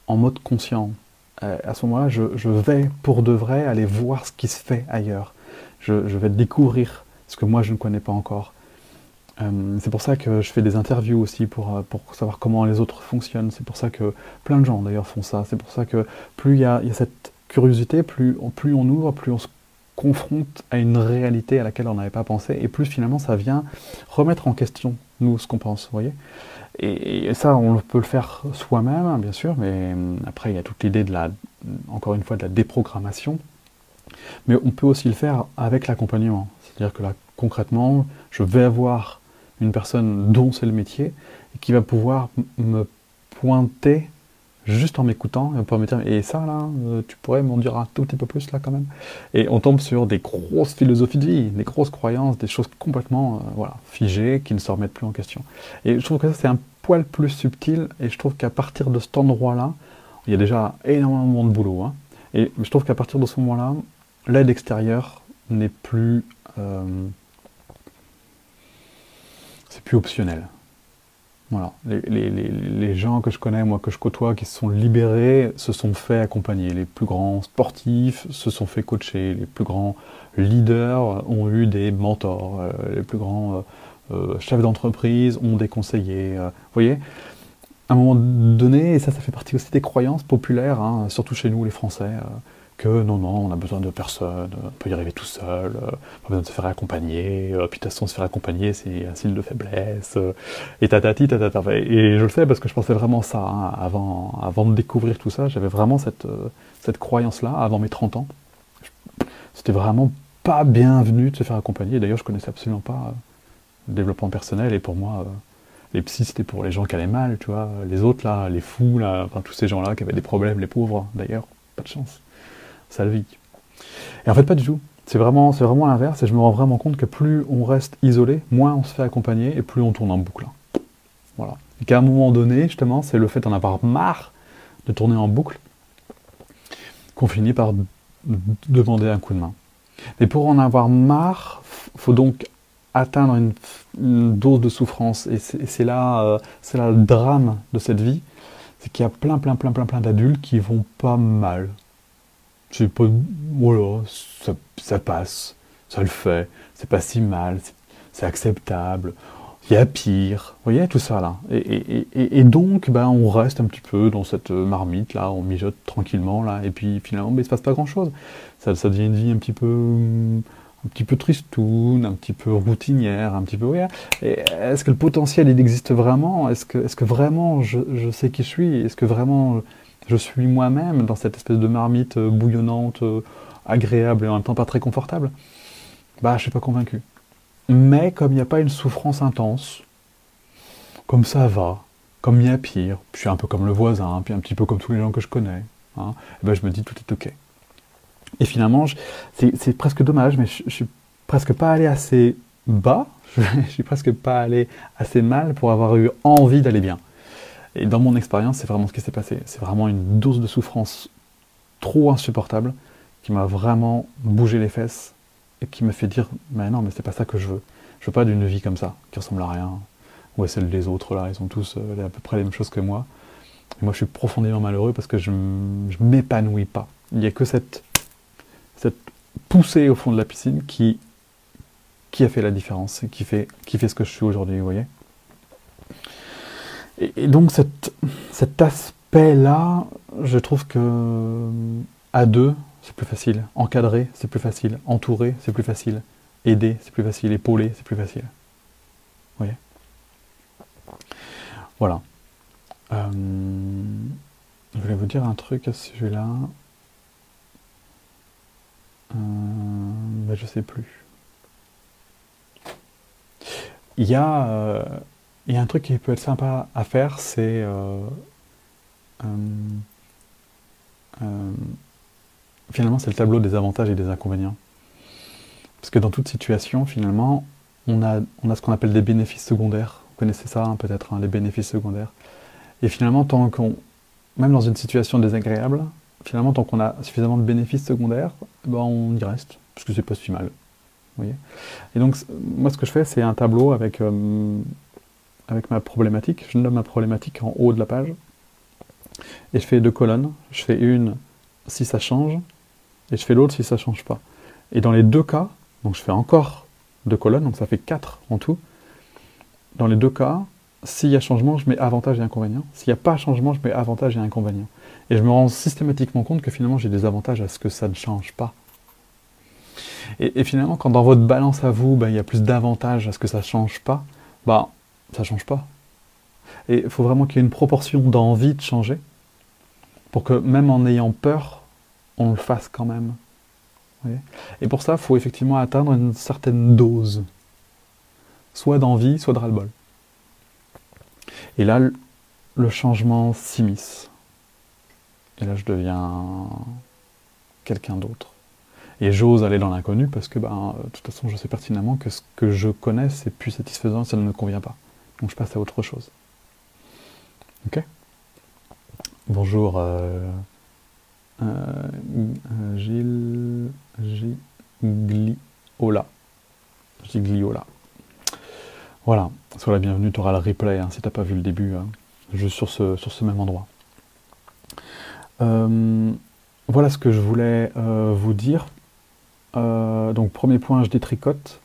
en mode conscient. Euh, à ce moment-là, je, vais pour de vrai aller voir ce qui se fait ailleurs. Je, vais découvrir ce que moi je ne connais pas encore. Euh, c'est pour ça que je fais des interviews aussi pour, euh, pour savoir comment les autres fonctionnent. C'est pour ça que plein de gens d'ailleurs font ça. C'est pour ça que plus il y a, cette curiosité, plus, plus on ouvre, plus on se confronte à une réalité à laquelle on n'avait pas pensé, et plus finalement ça vient remettre en question nous ce qu'on pense, vous voyez. Et, ça, on peut le faire soi-même, hein, bien sûr, mais euh, après il y a toute l'idée de la, encore une fois, de la déprogrammation. Mais on peut aussi le faire avec l'accompagnement. C'est-à-dire que là, concrètement, je vais avoir une personne dont c'est le métier et qui va pouvoir me pointer juste en m'écoutant et me dire et ça là euh, tu pourrais m'en dire un tout petit peu plus là quand même. Et on tombe sur des grosses philosophies de vie des grosses croyances des choses complètement euh, voilà figées qui ne se remettent plus en question. Et je trouve que ça c'est un poil plus subtil et je trouve qu'à partir de cet endroit là il y a déjà énormément de boulot hein, et je trouve qu'à partir de ce moment là l'aide extérieure n'est plus euh, c'est plus optionnel. Voilà. Les, gens que je connais, moi que je côtoie, qui se sont libérés, se sont fait accompagner. Les plus grands sportifs se sont fait coacher. Les plus grands leaders ont eu des mentors. Euh, les plus grands euh, chefs d'entreprise ont des conseillers. vous voyez à un moment donné, et ça, ça fait partie aussi des croyances populaires, hein, surtout chez nous les Français, que non, non, on a besoin de personne, on peut y arriver tout seul, euh, pas besoin de se faire accompagner, euh, puis de toute façon se faire accompagner c'est un signe de faiblesse, euh, et tatati, tatata. Et je le sais parce que je pensais vraiment ça, hein, avant, avant de découvrir tout ça, j'avais vraiment cette, cette croyance-là, avant mes 30 ans. C'était vraiment pas bienvenu de se faire accompagner, d'ailleurs je connaissais absolument pas le développement personnel, et pour moi, les psys c'était pour les gens qui allaient mal, tu vois, les autres là, les fous là, enfin tous ces gens-là qui avaient des problèmes, les pauvres d'ailleurs, pas de chance sa vie. Et en fait, pas du tout. C'est vraiment, c'est vraiment l'inverse, et je me rends vraiment compte que plus on reste isolé, moins on se fait accompagner, et plus on tourne en boucle. Voilà. Et qu'à un moment donné, justement, c'est le fait d'en avoir marre de tourner en boucle qu'on finit par demander un coup de main. Mais pour en avoir marre, faut donc atteindre une, dose de souffrance. Et c'est là, euh, c'est là le drame de cette vie, c'est qu'il y a plein, plein, plein, plein, plein d'adultes qui vont pas mal, c'est pas. Voilà, ça, passe, ça le fait, c'est pas si mal, c'est acceptable. Il y a pire, vous voyez tout ça là. Et, donc, ben, on reste un petit peu dans cette marmite là, on mijote tranquillement là, et puis finalement, ben, il se passe pas grand chose. Ça, ça devient une vie un petit peu un petit peu tristoun, un petit peu routinière, un petit peu... Est-ce que le potentiel, il existe vraiment? Est-ce que, est que vraiment je, je, sais qui je suis? Est-ce que vraiment je suis moi-même dans cette espèce de marmite euh, bouillonnante, euh, agréable et en même temps pas très confortable, bah je suis pas convaincu. Mais comme il n'y a pas une souffrance intense, comme ça va, comme il y a pire, je suis un peu comme le voisin, puis un petit peu comme tous les gens que je connais, hein, et ben je me dis tout est ok. Et finalement, c'est presque dommage, mais je, je suis presque pas allé assez bas, *laughs* je suis presque pas allé assez mal pour avoir eu envie d'aller bien. Et dans mon expérience, c'est vraiment ce qui s'est passé. C'est vraiment une dose de souffrance trop insupportable qui m'a vraiment bougé les fesses et qui m'a fait dire Mais non, mais c'est pas ça que je veux. Je veux pas d'une vie comme ça, qui ressemble à rien. Ouais, celle des autres, là, ils ont tous euh, à peu près les mêmes choses que moi. Et moi, je suis profondément malheureux parce que je ne m'épanouis pas. Il n'y a que cette, cette poussée au fond de la piscine qui, qui a fait la différence et qui fait, qui fait ce que je suis aujourd'hui, vous voyez et, donc cet aspect-là, je trouve que à deux, c'est plus facile. Encadrer, c'est plus facile. Entourer, c'est plus facile. Aider, c'est plus facile. Épauler, c'est plus facile. Vous voyez? Voilà. Euh, je voulais vous dire un truc à ce sujet-là. Euh, mais je sais plus. Il y a euh, a un truc qui peut être sympa à faire, c'est euh, euh, euh, finalement c'est le tableau des avantages et des inconvénients. Parce que dans toute situation, finalement, on a, on a ce qu'on appelle des bénéfices secondaires. Vous connaissez ça hein, peut-être, hein, les bénéfices secondaires. Et finalement, tant qu'on, même dans une situation désagréable, finalement, tant qu'on a suffisamment de bénéfices secondaires, ben, on y reste, parce que c'est pas si mal. Vous voyez? Et donc, moi, ce que je fais, c'est un tableau avec avec ma problématique. Je nomme ma problématique en haut de la page. Et je fais deux colonnes. Je fais une si ça change, et je fais l'autre si ça ne change pas. Et dans les deux cas, donc je fais encore deux colonnes, donc ça fait quatre en tout. Dans les deux cas, s'il y a changement, je mets avantage et inconvénient. S'il n'y a pas changement, je mets avantage et inconvénient. Et je me rends systématiquement compte que finalement j'ai des avantages à ce que ça ne change pas. Et, finalement, quand dans votre balance à vous, ben, il y a plus d'avantages à ce que ça ne change pas, bah, ça change pas. Et il faut vraiment qu'il y ait une proportion d'envie de changer pour que même en ayant peur, on le fasse quand même. Et pour ça, il faut effectivement atteindre une certaine dose, soit d'envie, soit de ras-le-bol. Et là, le changement s'immisce. Et là, je deviens quelqu'un d'autre. Et j'ose aller dans l'inconnu parce que, ben, de toute façon, je sais pertinemment que ce que je connais, c'est plus satisfaisant, ça ne me convient pas. Je passe à autre chose. Ok Bonjour euh, euh, Gilles Gigliola. Voilà, sois la bienvenue, tu auras le replay hein, si tu n'as pas vu le début, hein, juste sur ce, sur ce même endroit. Euh, voilà ce que je voulais vous dire. donc premier point, je détricote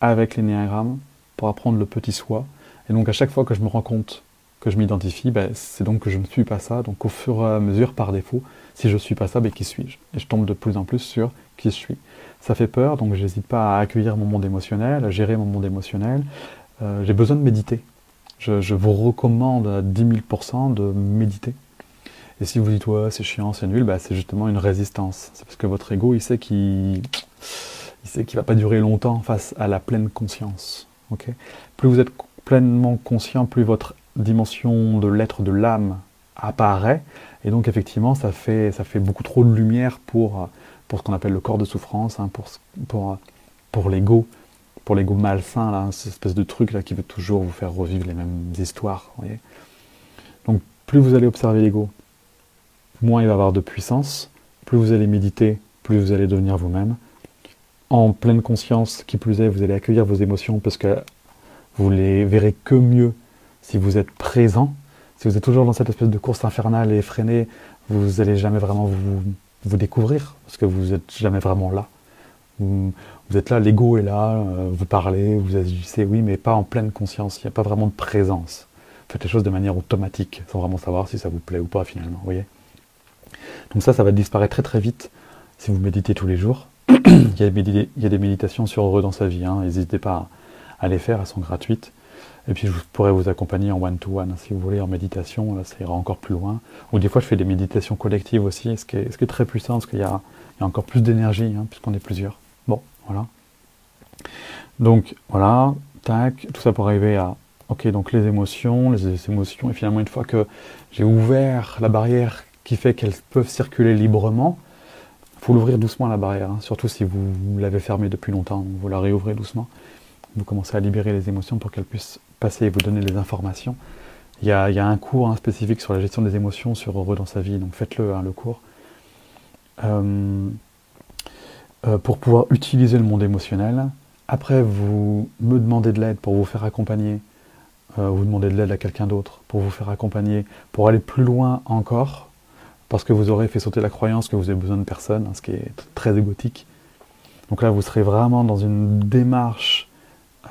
avec les néagrammes pour apprendre le petit soi. Et donc à chaque fois que je me rends compte que je m'identifie, ben, c'est donc que je ne suis pas ça. Donc au fur et à mesure, par défaut, si je ne suis pas ça, ben, qui suis-je? Et je tombe de plus en plus sur qui je suis. Ça fait peur, donc je n'hésite pas à accueillir mon monde émotionnel, à gérer mon monde émotionnel. Euh, j'ai besoin de méditer. Je, vous recommande à 10 000% de méditer. Et si vous dites ouais c'est chiant, c'est nul, ben, c'est justement une résistance. C'est parce que votre ego il sait qu'il il sait qu'il va pas durer longtemps face à la pleine conscience. Ok? Plus vous êtes pleinement conscient, plus votre dimension de l'être, de l'âme apparaît. Et donc effectivement, ça fait, ça fait beaucoup trop de lumière pour, pour ce qu'on appelle le corps de souffrance, hein, pour, pour, pour l'ego, pour l'ego malsain, là, cette espèce de truc là qui veut toujours vous faire revivre les mêmes histoires. Donc plus vous allez observer l'ego, moins il va avoir de puissance. Plus vous allez méditer, plus vous allez devenir vous-même. En pleine conscience, qui plus est, vous allez accueillir vos émotions parce que vous les verrez que mieux si vous êtes présent. Si vous êtes toujours dans cette espèce de course infernale et effrénée, vous n'allez jamais vraiment vous, vous, découvrir, parce que vous n'êtes jamais vraiment là. Vous, êtes là, l'ego est là, euh, vous parlez, vous agissez, oui, mais pas en pleine conscience, il n'y a pas vraiment de présence. Vous faites les choses de manière automatique, sans vraiment savoir si ça vous plaît ou pas finalement, voyez Donc ça, ça va disparaître très très vite si vous méditez tous les jours. *clears throat* il, y a des méditations sur heureux dans sa vie, hein. n'hésitez pas à, les faire, elles sont gratuites. Et puis je pourrais vous accompagner en one-to-one, si vous voulez, en méditation, là ça ira encore plus loin. Ou des fois je fais des méditations collectives aussi, ce qui est, ce qui est très puissant, parce qu'il y, a, encore plus d'énergie, hein, puisqu'on est plusieurs. Bon, voilà. Donc voilà, tac, tout ça pour arriver à, ok, donc les émotions, les émotions, et finalement une fois que j'ai ouvert la barrière qui fait qu'elles peuvent circuler librement, il faut l'ouvrir doucement la barrière, hein, surtout si vous, l'avez fermée depuis longtemps, vous la réouvrez doucement, vous commencez à libérer les émotions pour qu'elles puissent passer et vous donner les informations. Il y a, un cours hein, spécifique sur la gestion des émotions sur Heureux dans sa vie, donc faites-le, hein, le cours. Euh, euh, pour pouvoir utiliser le monde émotionnel, après vous me demandez de l'aide pour vous faire accompagner, euh, vous demandez de l'aide à quelqu'un d'autre pour vous faire accompagner, pour aller plus loin encore, parce que vous aurez fait sauter la croyance que vous avez besoin de personne, hein, ce qui est très égotique. Donc là, vous serez vraiment dans une démarche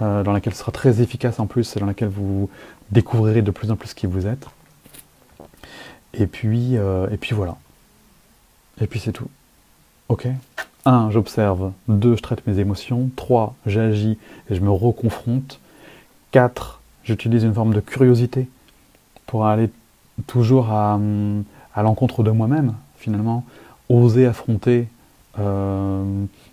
euh, dans laquelle ce sera très efficace en plus, et dans laquelle vous découvrirez de plus en plus qui vous êtes. Et puis, euh, et puis voilà. Et puis c'est tout. Ok 1. J'observe. 2. Je traite mes émotions. 3. J'agis et je me reconfronte. 4. J'utilise une forme de curiosité pour aller toujours à, l'encontre de moi-même, finalement, oser affronter euh,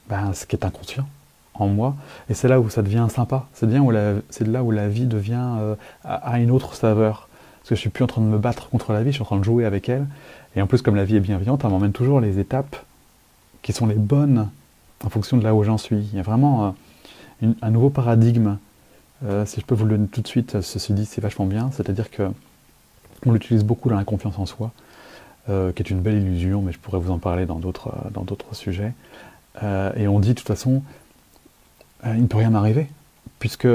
ben, ce qui est inconscient en moi. Et c'est là où ça devient sympa. C'est bien où c'est là où la vie devient euh, à, une autre saveur. Parce que je suis plus en train de me battre contre la vie, je suis en train de jouer avec elle. Et en plus, comme la vie est bienveillante, elle m'emmène toujours les étapes qui sont les bonnes en fonction de là où j'en suis. Il y a vraiment euh, un nouveau paradigme. si je peux vous le donner tout de suite, ceci dit, c'est vachement bien. C'est-à-dire que on l'utilise beaucoup dans la confiance en soi. Euh, qui est une belle illusion, mais je pourrais vous en parler dans d'autres, euh, sujets. Euh, et on dit de toute façon, il ne peut rien m'arriver, puisque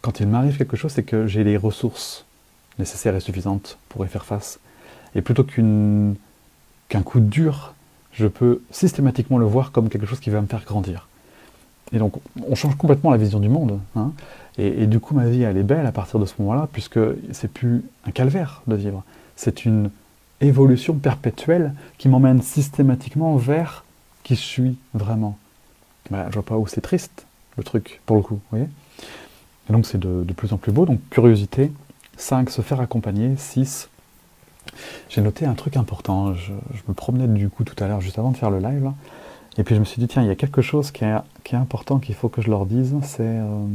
quand il m'arrive quelque chose, c'est que j'ai les ressources nécessaires et suffisantes pour y faire face. Et plutôt qu'un coup dur, je peux systématiquement le voir comme quelque chose qui va me faire grandir. Et donc, on change complètement la vision du monde. Hein. et, et, du coup, ma vie, elle est belle à partir de ce moment-là, puisque c'est plus un calvaire de vivre. C'est une évolution perpétuelle qui m'emmène systématiquement vers qui je suis vraiment. Bah, je vois pas où c'est triste, le truc, pour le coup. Vous voyez Et donc c'est de, plus en plus beau. Donc curiosité. 5. Se faire accompagner. 6. J'ai noté un truc important. Je, me promenais du coup tout à l'heure, juste avant de faire le live. et puis je me suis dit, tiens, il y a quelque chose qui est, qui est important qu'il faut que je leur dise. C'est. Euh,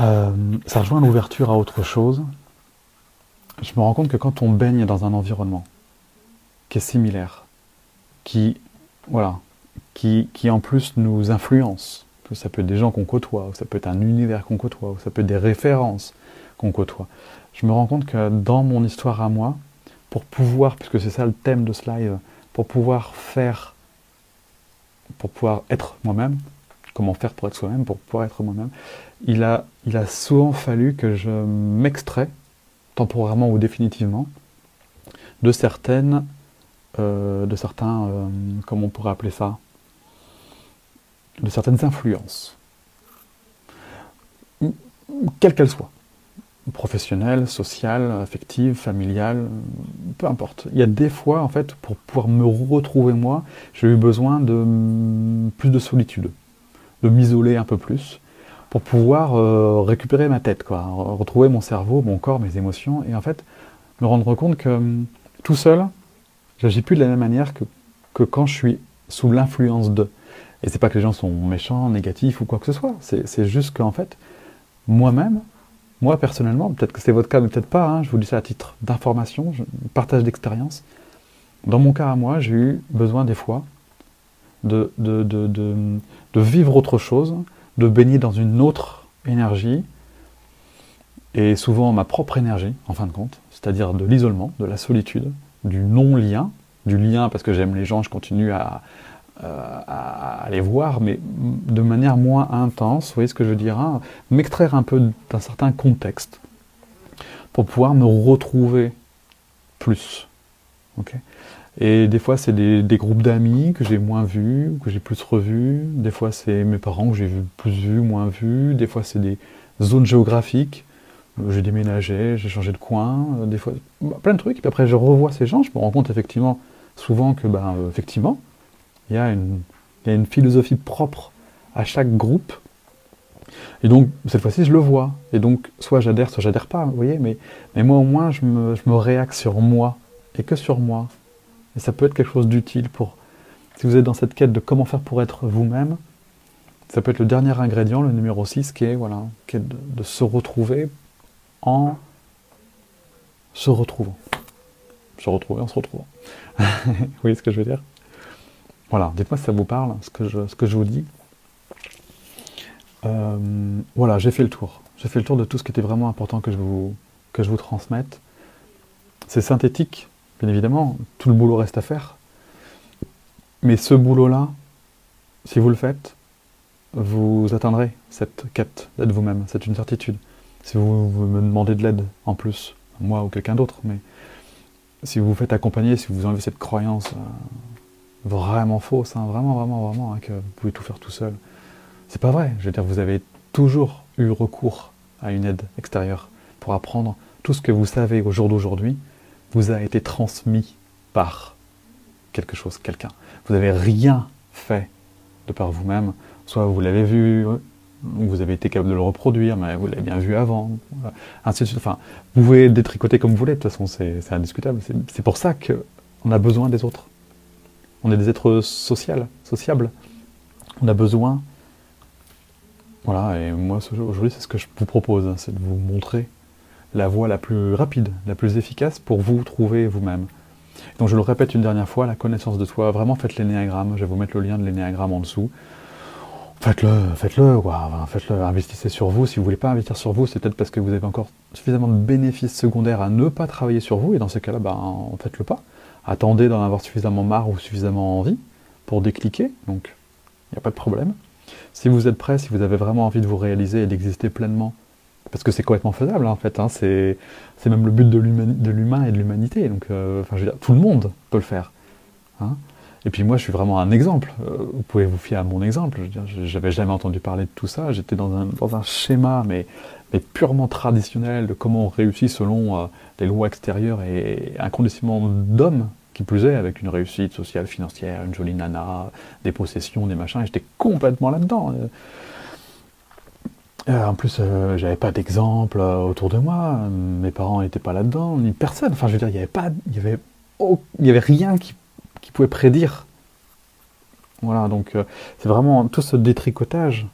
euh, ça rejoint l'ouverture à autre chose je me rends compte que quand on baigne dans un environnement qui est similaire, qui, voilà, qui, en plus nous influence, que ça peut être des gens qu'on côtoie, ou ça peut être un univers qu'on côtoie, ou ça peut être des références qu'on côtoie, je me rends compte que dans mon histoire à moi, pour pouvoir, puisque c'est ça le thème de ce live, pour pouvoir faire, pour pouvoir être moi-même, comment faire pour être soi-même, pour pouvoir être moi-même, il a, il a souvent fallu que je m'extrais temporairement ou définitivement, de certaines, euh, de certains, euh, comment on pourrait appeler ça, de certaines influences, quelles qu'elles soient, professionnelles, sociales, affectives, familiales, peu importe. Il y a des fois, en fait, pour pouvoir me retrouver moi, j'ai eu besoin de plus de solitude, de m'isoler un peu plus, pour pouvoir euh, récupérer ma tête, quoi, retrouver mon cerveau, mon corps, mes émotions, et en fait me rendre compte que hum, tout seul, j'agis plus de la même manière que, que quand je suis sous l'influence de. Et c'est pas que les gens sont méchants, négatifs ou quoi que ce soit. C'est juste qu'en fait, moi-même, moi personnellement, peut-être que c'est votre cas, mais peut-être pas, hein, je vous dis ça à titre d'information, partage d'expérience. Dans mon cas à moi, j'ai eu besoin des fois de, vivre autre chose, de baigner dans une autre énergie, et souvent ma propre énergie, en fin de compte, c'est-à-dire de l'isolement, de la solitude, du non-lien, du lien parce que j'aime les gens, je continue à, à, les voir, mais de manière moins intense, vous voyez ce que je veux dire, hein, m'extraire un peu d'un certain contexte pour pouvoir me retrouver plus. ok et des fois, c'est des, groupes d'amis que j'ai moins vus, que j'ai plus revus. Des fois, c'est mes parents que j'ai plus vus, moins vus. Des fois, c'est des zones géographiques. Euh, j'ai déménagé, j'ai changé de coin. Euh, des fois, bah, plein de trucs. Et puis après, je revois ces gens. Je me rends compte effectivement, souvent, que, ben, effectivement, il y, a une, y a une philosophie propre à chaque groupe. Et donc, cette fois-ci, je le vois. Et donc, soit j'adhère, soit j'adhère pas, vous voyez, mais, mais moi, au moins, je me, je me réacte sur moi, et que sur moi. Et ça peut être quelque chose d'utile pour, si vous êtes dans cette quête de comment faire pour être vous-même, ça peut être le dernier ingrédient, le numéro 6, qui est, voilà, qui est de, de se retrouver en se retrouvant. Se retrouver en se retrouvant. *laughs* vous voyez ce que je veux dire? Voilà, dites-moi si ça vous parle, ce que je, vous dis. Euh, voilà, j'ai fait le tour. J'ai fait le tour de tout ce qui était vraiment important que je vous, transmette. C'est synthétique, bien évidemment, tout le boulot reste à faire. Mais ce boulot-là, si vous le faites, vous atteindrez cette quête d'être vous-même, c'est une certitude. Si vous, vous me demandez de l'aide en plus, moi ou quelqu'un d'autre, mais si vous vous faites accompagner, si vous enlevez cette croyance euh, vraiment fausse, vraiment, vraiment, vraiment, hein, que vous pouvez tout faire tout seul, c'est pas vrai. Je veux dire, vous avez toujours eu recours à une aide extérieure pour apprendre tout ce que vous savez au jour d'aujourd'hui vous a été transmis par quelque chose, quelqu'un. Vous n'avez rien fait de par vous-même. Soit vous l'avez vu, vous avez été capable de le reproduire, mais vous l'avez bien vu avant. Ainsi de suite. Enfin, vous pouvez détricoter comme vous voulez, de toute façon, c'est indiscutable. C'est pour ça qu'on a besoin des autres. On est des êtres sociaux, sociables. On a besoin voilà, et moi aujourd'hui c'est ce que je vous propose, hein, c'est de vous montrer la voie la plus rapide, la plus efficace pour vous trouver vous-même. Donc je le répète une dernière fois, la connaissance de soi, vraiment faites l'énéagramme, je vais vous mettre le lien de l'énéagramme en dessous. Faites-le, faites-le, faites-le, investissez sur vous. Si vous ne voulez pas investir sur vous, c'est peut-être parce que vous avez encore suffisamment de bénéfices secondaires à ne pas travailler sur vous, et dans ce cas-là, ben, faites-le pas. Attendez d'en avoir suffisamment marre ou suffisamment envie pour décliquer, donc il n'y a pas de problème. Si vous êtes prêt, si vous avez vraiment envie de vous réaliser et d'exister pleinement, parce que c'est complètement faisable hein, en fait, hein, c'est même le but de l'humain et de l'humanité, donc euh, tout le monde peut le faire. Hein. Et puis moi, je suis vraiment un exemple. Euh, vous pouvez vous fier à mon exemple. Je n'avais jamais entendu parler de tout ça. J'étais dans un, schéma, mais, mais purement traditionnel de comment on réussit selon euh, les lois extérieures et un conditionnement d'homme plus est, avec une réussite sociale, financière, une jolie nana, des possessions, des machins, et j'étais complètement là-dedans. Euh, en plus, euh, j'avais pas d'exemple euh, autour de moi, mes parents n'étaient pas là-dedans, ni personne. Enfin, je veux dire, il n'y avait pas, il avait, il avait rien qui, qui, pouvait prédire. Voilà, donc c'est vraiment tout ce détricotage.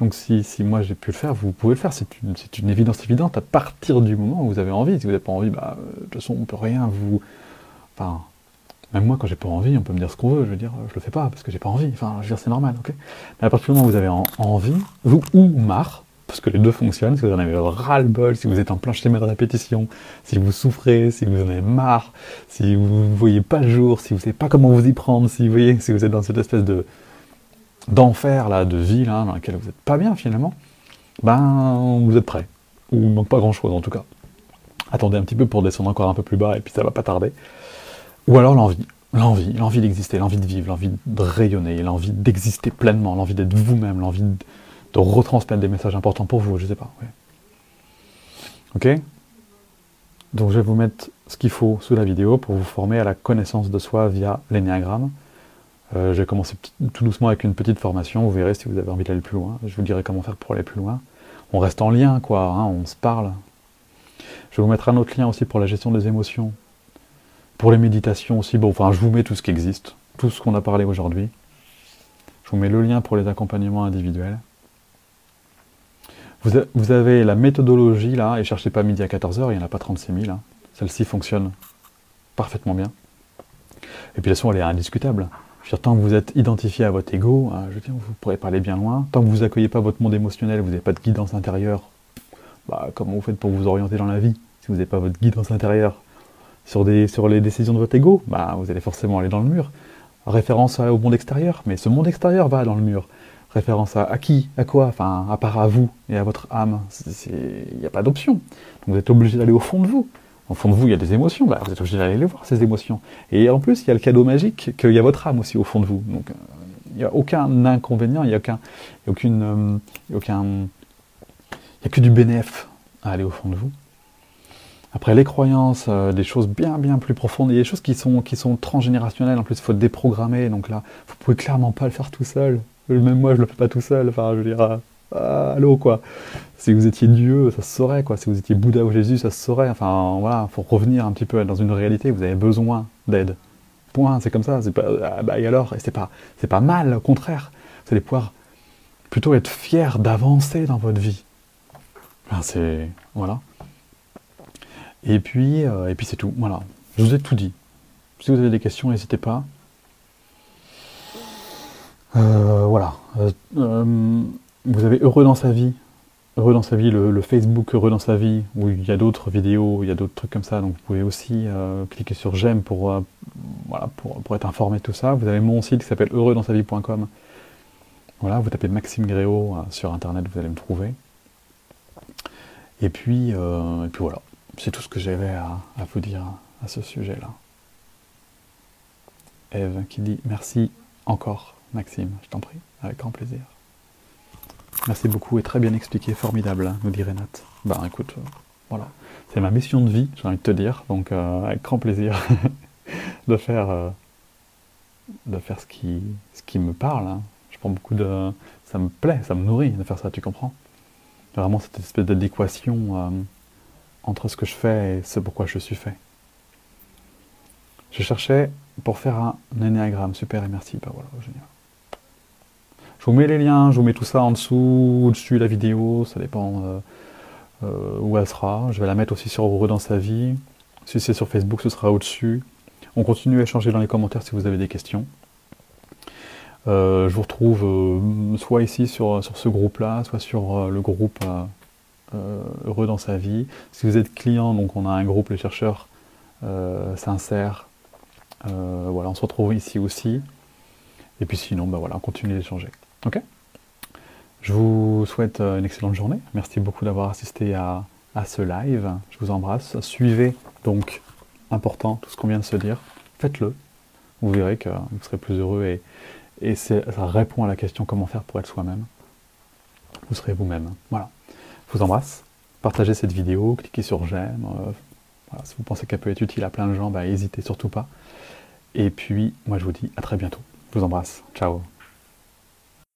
Donc si, si moi j'ai pu le faire, vous pouvez le faire. C'est une, une, évidence évidente à partir du moment où vous avez envie. Si vous n'avez pas envie, bah, de toute façon, on peut rien vous. Enfin, même moi, quand j'ai pas envie, on peut me dire ce qu'on veut. Je veux dire, je le fais pas parce que j'ai pas envie. Enfin, je veux dire, c'est normal, ok Mais à partir du moment où vous avez envie, vous ou marre, parce que les deux fonctionnent, si vous en avez ras-le-bol, si vous êtes en plein schéma de répétition, si vous souffrez, si vous en avez marre, si vous ne voyez pas le jour, si vous ne savez pas comment vous y prendre, si vous voyez, si vous êtes dans cette espèce de d'enfer là, de vie là, dans laquelle vous n'êtes pas bien finalement, ben vous êtes prêt. Ou il manque pas grand chose en tout cas. Attendez un petit peu pour descendre encore un peu plus bas et puis ça va pas tarder. Ou alors l'envie. L'envie, l'envie d'exister, l'envie de vivre, l'envie de rayonner, l'envie d'exister pleinement, l'envie d'être vous-même, l'envie de, retransmettre des messages importants pour vous, je sais pas. Ok? Donc je vais vous mettre ce qu'il faut sous la vidéo pour vous former à la connaissance de soi via l'énéagramme. Euh, je vais commencer tout doucement avec une petite formation, vous verrez si vous avez envie d'aller plus loin. Je vous dirai comment faire pour aller plus loin. On reste en lien, quoi, hein, on se parle. Je vais vous mettre un autre lien aussi pour la gestion des émotions. Pour les méditations aussi, bon, enfin, je vous mets tout ce qui existe, tout ce qu'on a parlé aujourd'hui. Je vous mets le lien pour les accompagnements individuels. Vous, avez la méthodologie là, et cherchez pas midi à 14h, il n'y en a pas 36 000. Hein. Celle-ci fonctionne parfaitement bien. Et puis la façon, elle est indiscutable. Je veux dire, tant que vous êtes identifié à votre ego, hein, je veux dire, vous pourrez parler bien loin. Tant que vous accueillez pas votre monde émotionnel, vous n'avez pas de guidance intérieure, bah, comment vous faites pour vous orienter dans la vie si vous n'avez pas votre guidance intérieure? Sur, des, sur les décisions de votre ego bah, Vous allez forcément aller dans le mur. Référence au monde extérieur, mais ce monde extérieur va dans le mur. Référence à, qui À quoi Enfin, à part à vous et à votre âme. Il n'y a pas d'option. vous êtes obligé d'aller au fond de vous. Au fond de vous, il y a des émotions. Bah, vous êtes obligé d'aller les voir, ces émotions. Et en plus, il y a le cadeau magique qu'il y a votre âme aussi au fond de vous. Donc, euh, il n'y a aucun inconvénient, il n'y a, aucun, aucune, euh, y a a que du bénéfice à aller au fond de vous. Après, les croyances, euh, des choses bien, bien plus profondes. Des choses qui sont, qui sont transgénérationnelles. En plus, il faut déprogrammer. Donc là, vous pouvez clairement pas le faire tout seul. Même moi, je le fais pas tout seul. Enfin, je veux dire, Ah, allô, quoi. Si vous étiez Dieu, ça se saurait, quoi. Si vous étiez Bouddha ou Jésus, ça se saurait. Enfin, voilà, faut revenir un petit peu dans une réalité. Vous avez besoin d'aide. Point, c'est comme ça. C'est pas, ah, bah, et alors, c'est pas, c'est pas mal, au contraire. Vous allez pouvoir plutôt être fier d'avancer dans votre vie. Enfin, c'est, voilà. Et puis, euh, et puis c'est tout. Voilà. Je vous ai tout dit. Si vous avez des questions, n'hésitez pas. Euh, voilà. Euh, vous avez Heureux dans sa vie. Heureux dans sa vie, le, Facebook Heureux dans sa vie, où il y a d'autres vidéos, il y a d'autres trucs comme ça. Donc vous pouvez aussi cliquer sur j'aime pour, voilà, pour, être informé de tout ça. Vous avez mon site qui s'appelle heureuxdansavie.com. Voilà, vous tapez Maxime Gréau sur internet, vous allez me trouver. Et puis, et puis voilà. C'est tout ce que j'avais à, vous dire à ce sujet-là. Eve qui dit merci encore, Maxime, je t'en prie, avec grand plaisir. Merci beaucoup et très bien expliqué, formidable, nous dit Renate. Ben écoute, euh, voilà, c'est ma mission de vie, j'ai envie de te dire, donc euh, avec grand plaisir *laughs* de faire, euh, de faire ce qui, ce qui me parle. Hein. Je prends beaucoup de, ça me plaît, ça me nourrit de faire ça, tu comprends Vraiment cette espèce d'adéquation entre ce que je fais et ce pourquoi je suis fait. Je cherchais pour faire un, énéagramme. Super et merci. Bah voilà, génial. Je vous mets les liens, je vous mets tout ça en dessous, au-dessus de la vidéo, ça dépend euh, euh, où elle sera. Je vais la mettre aussi sur Heureux dans sa vie. Si c'est sur Facebook, ce sera au-dessus. On continue à échanger dans les commentaires si vous avez des questions. Euh, je vous retrouve soit ici sur, sur ce groupe-là, soit sur le groupe heureux dans sa vie. Si vous êtes client, donc on a un groupe, les chercheurs euh, sincères. Euh, voilà, on se retrouve ici aussi. Et puis sinon, ben voilà, on continue d'échanger. Ok? Je vous souhaite une excellente journée. Merci beaucoup d'avoir assisté à, ce live. Je vous embrasse. Suivez donc, important, tout ce qu'on vient de se dire. Faites-le. Vous verrez que vous serez plus heureux et, et ça répond à la question comment faire pour être soi-même. Vous serez vous-même. Voilà. Vous embrasse. Partagez cette vidéo, cliquez sur j'aime. Euh, si vous pensez qu'elle peut être utile à plein de gens, bah, n'hésitez surtout pas. Et puis, moi je vous dis à très bientôt. Je vous embrasse. Ciao.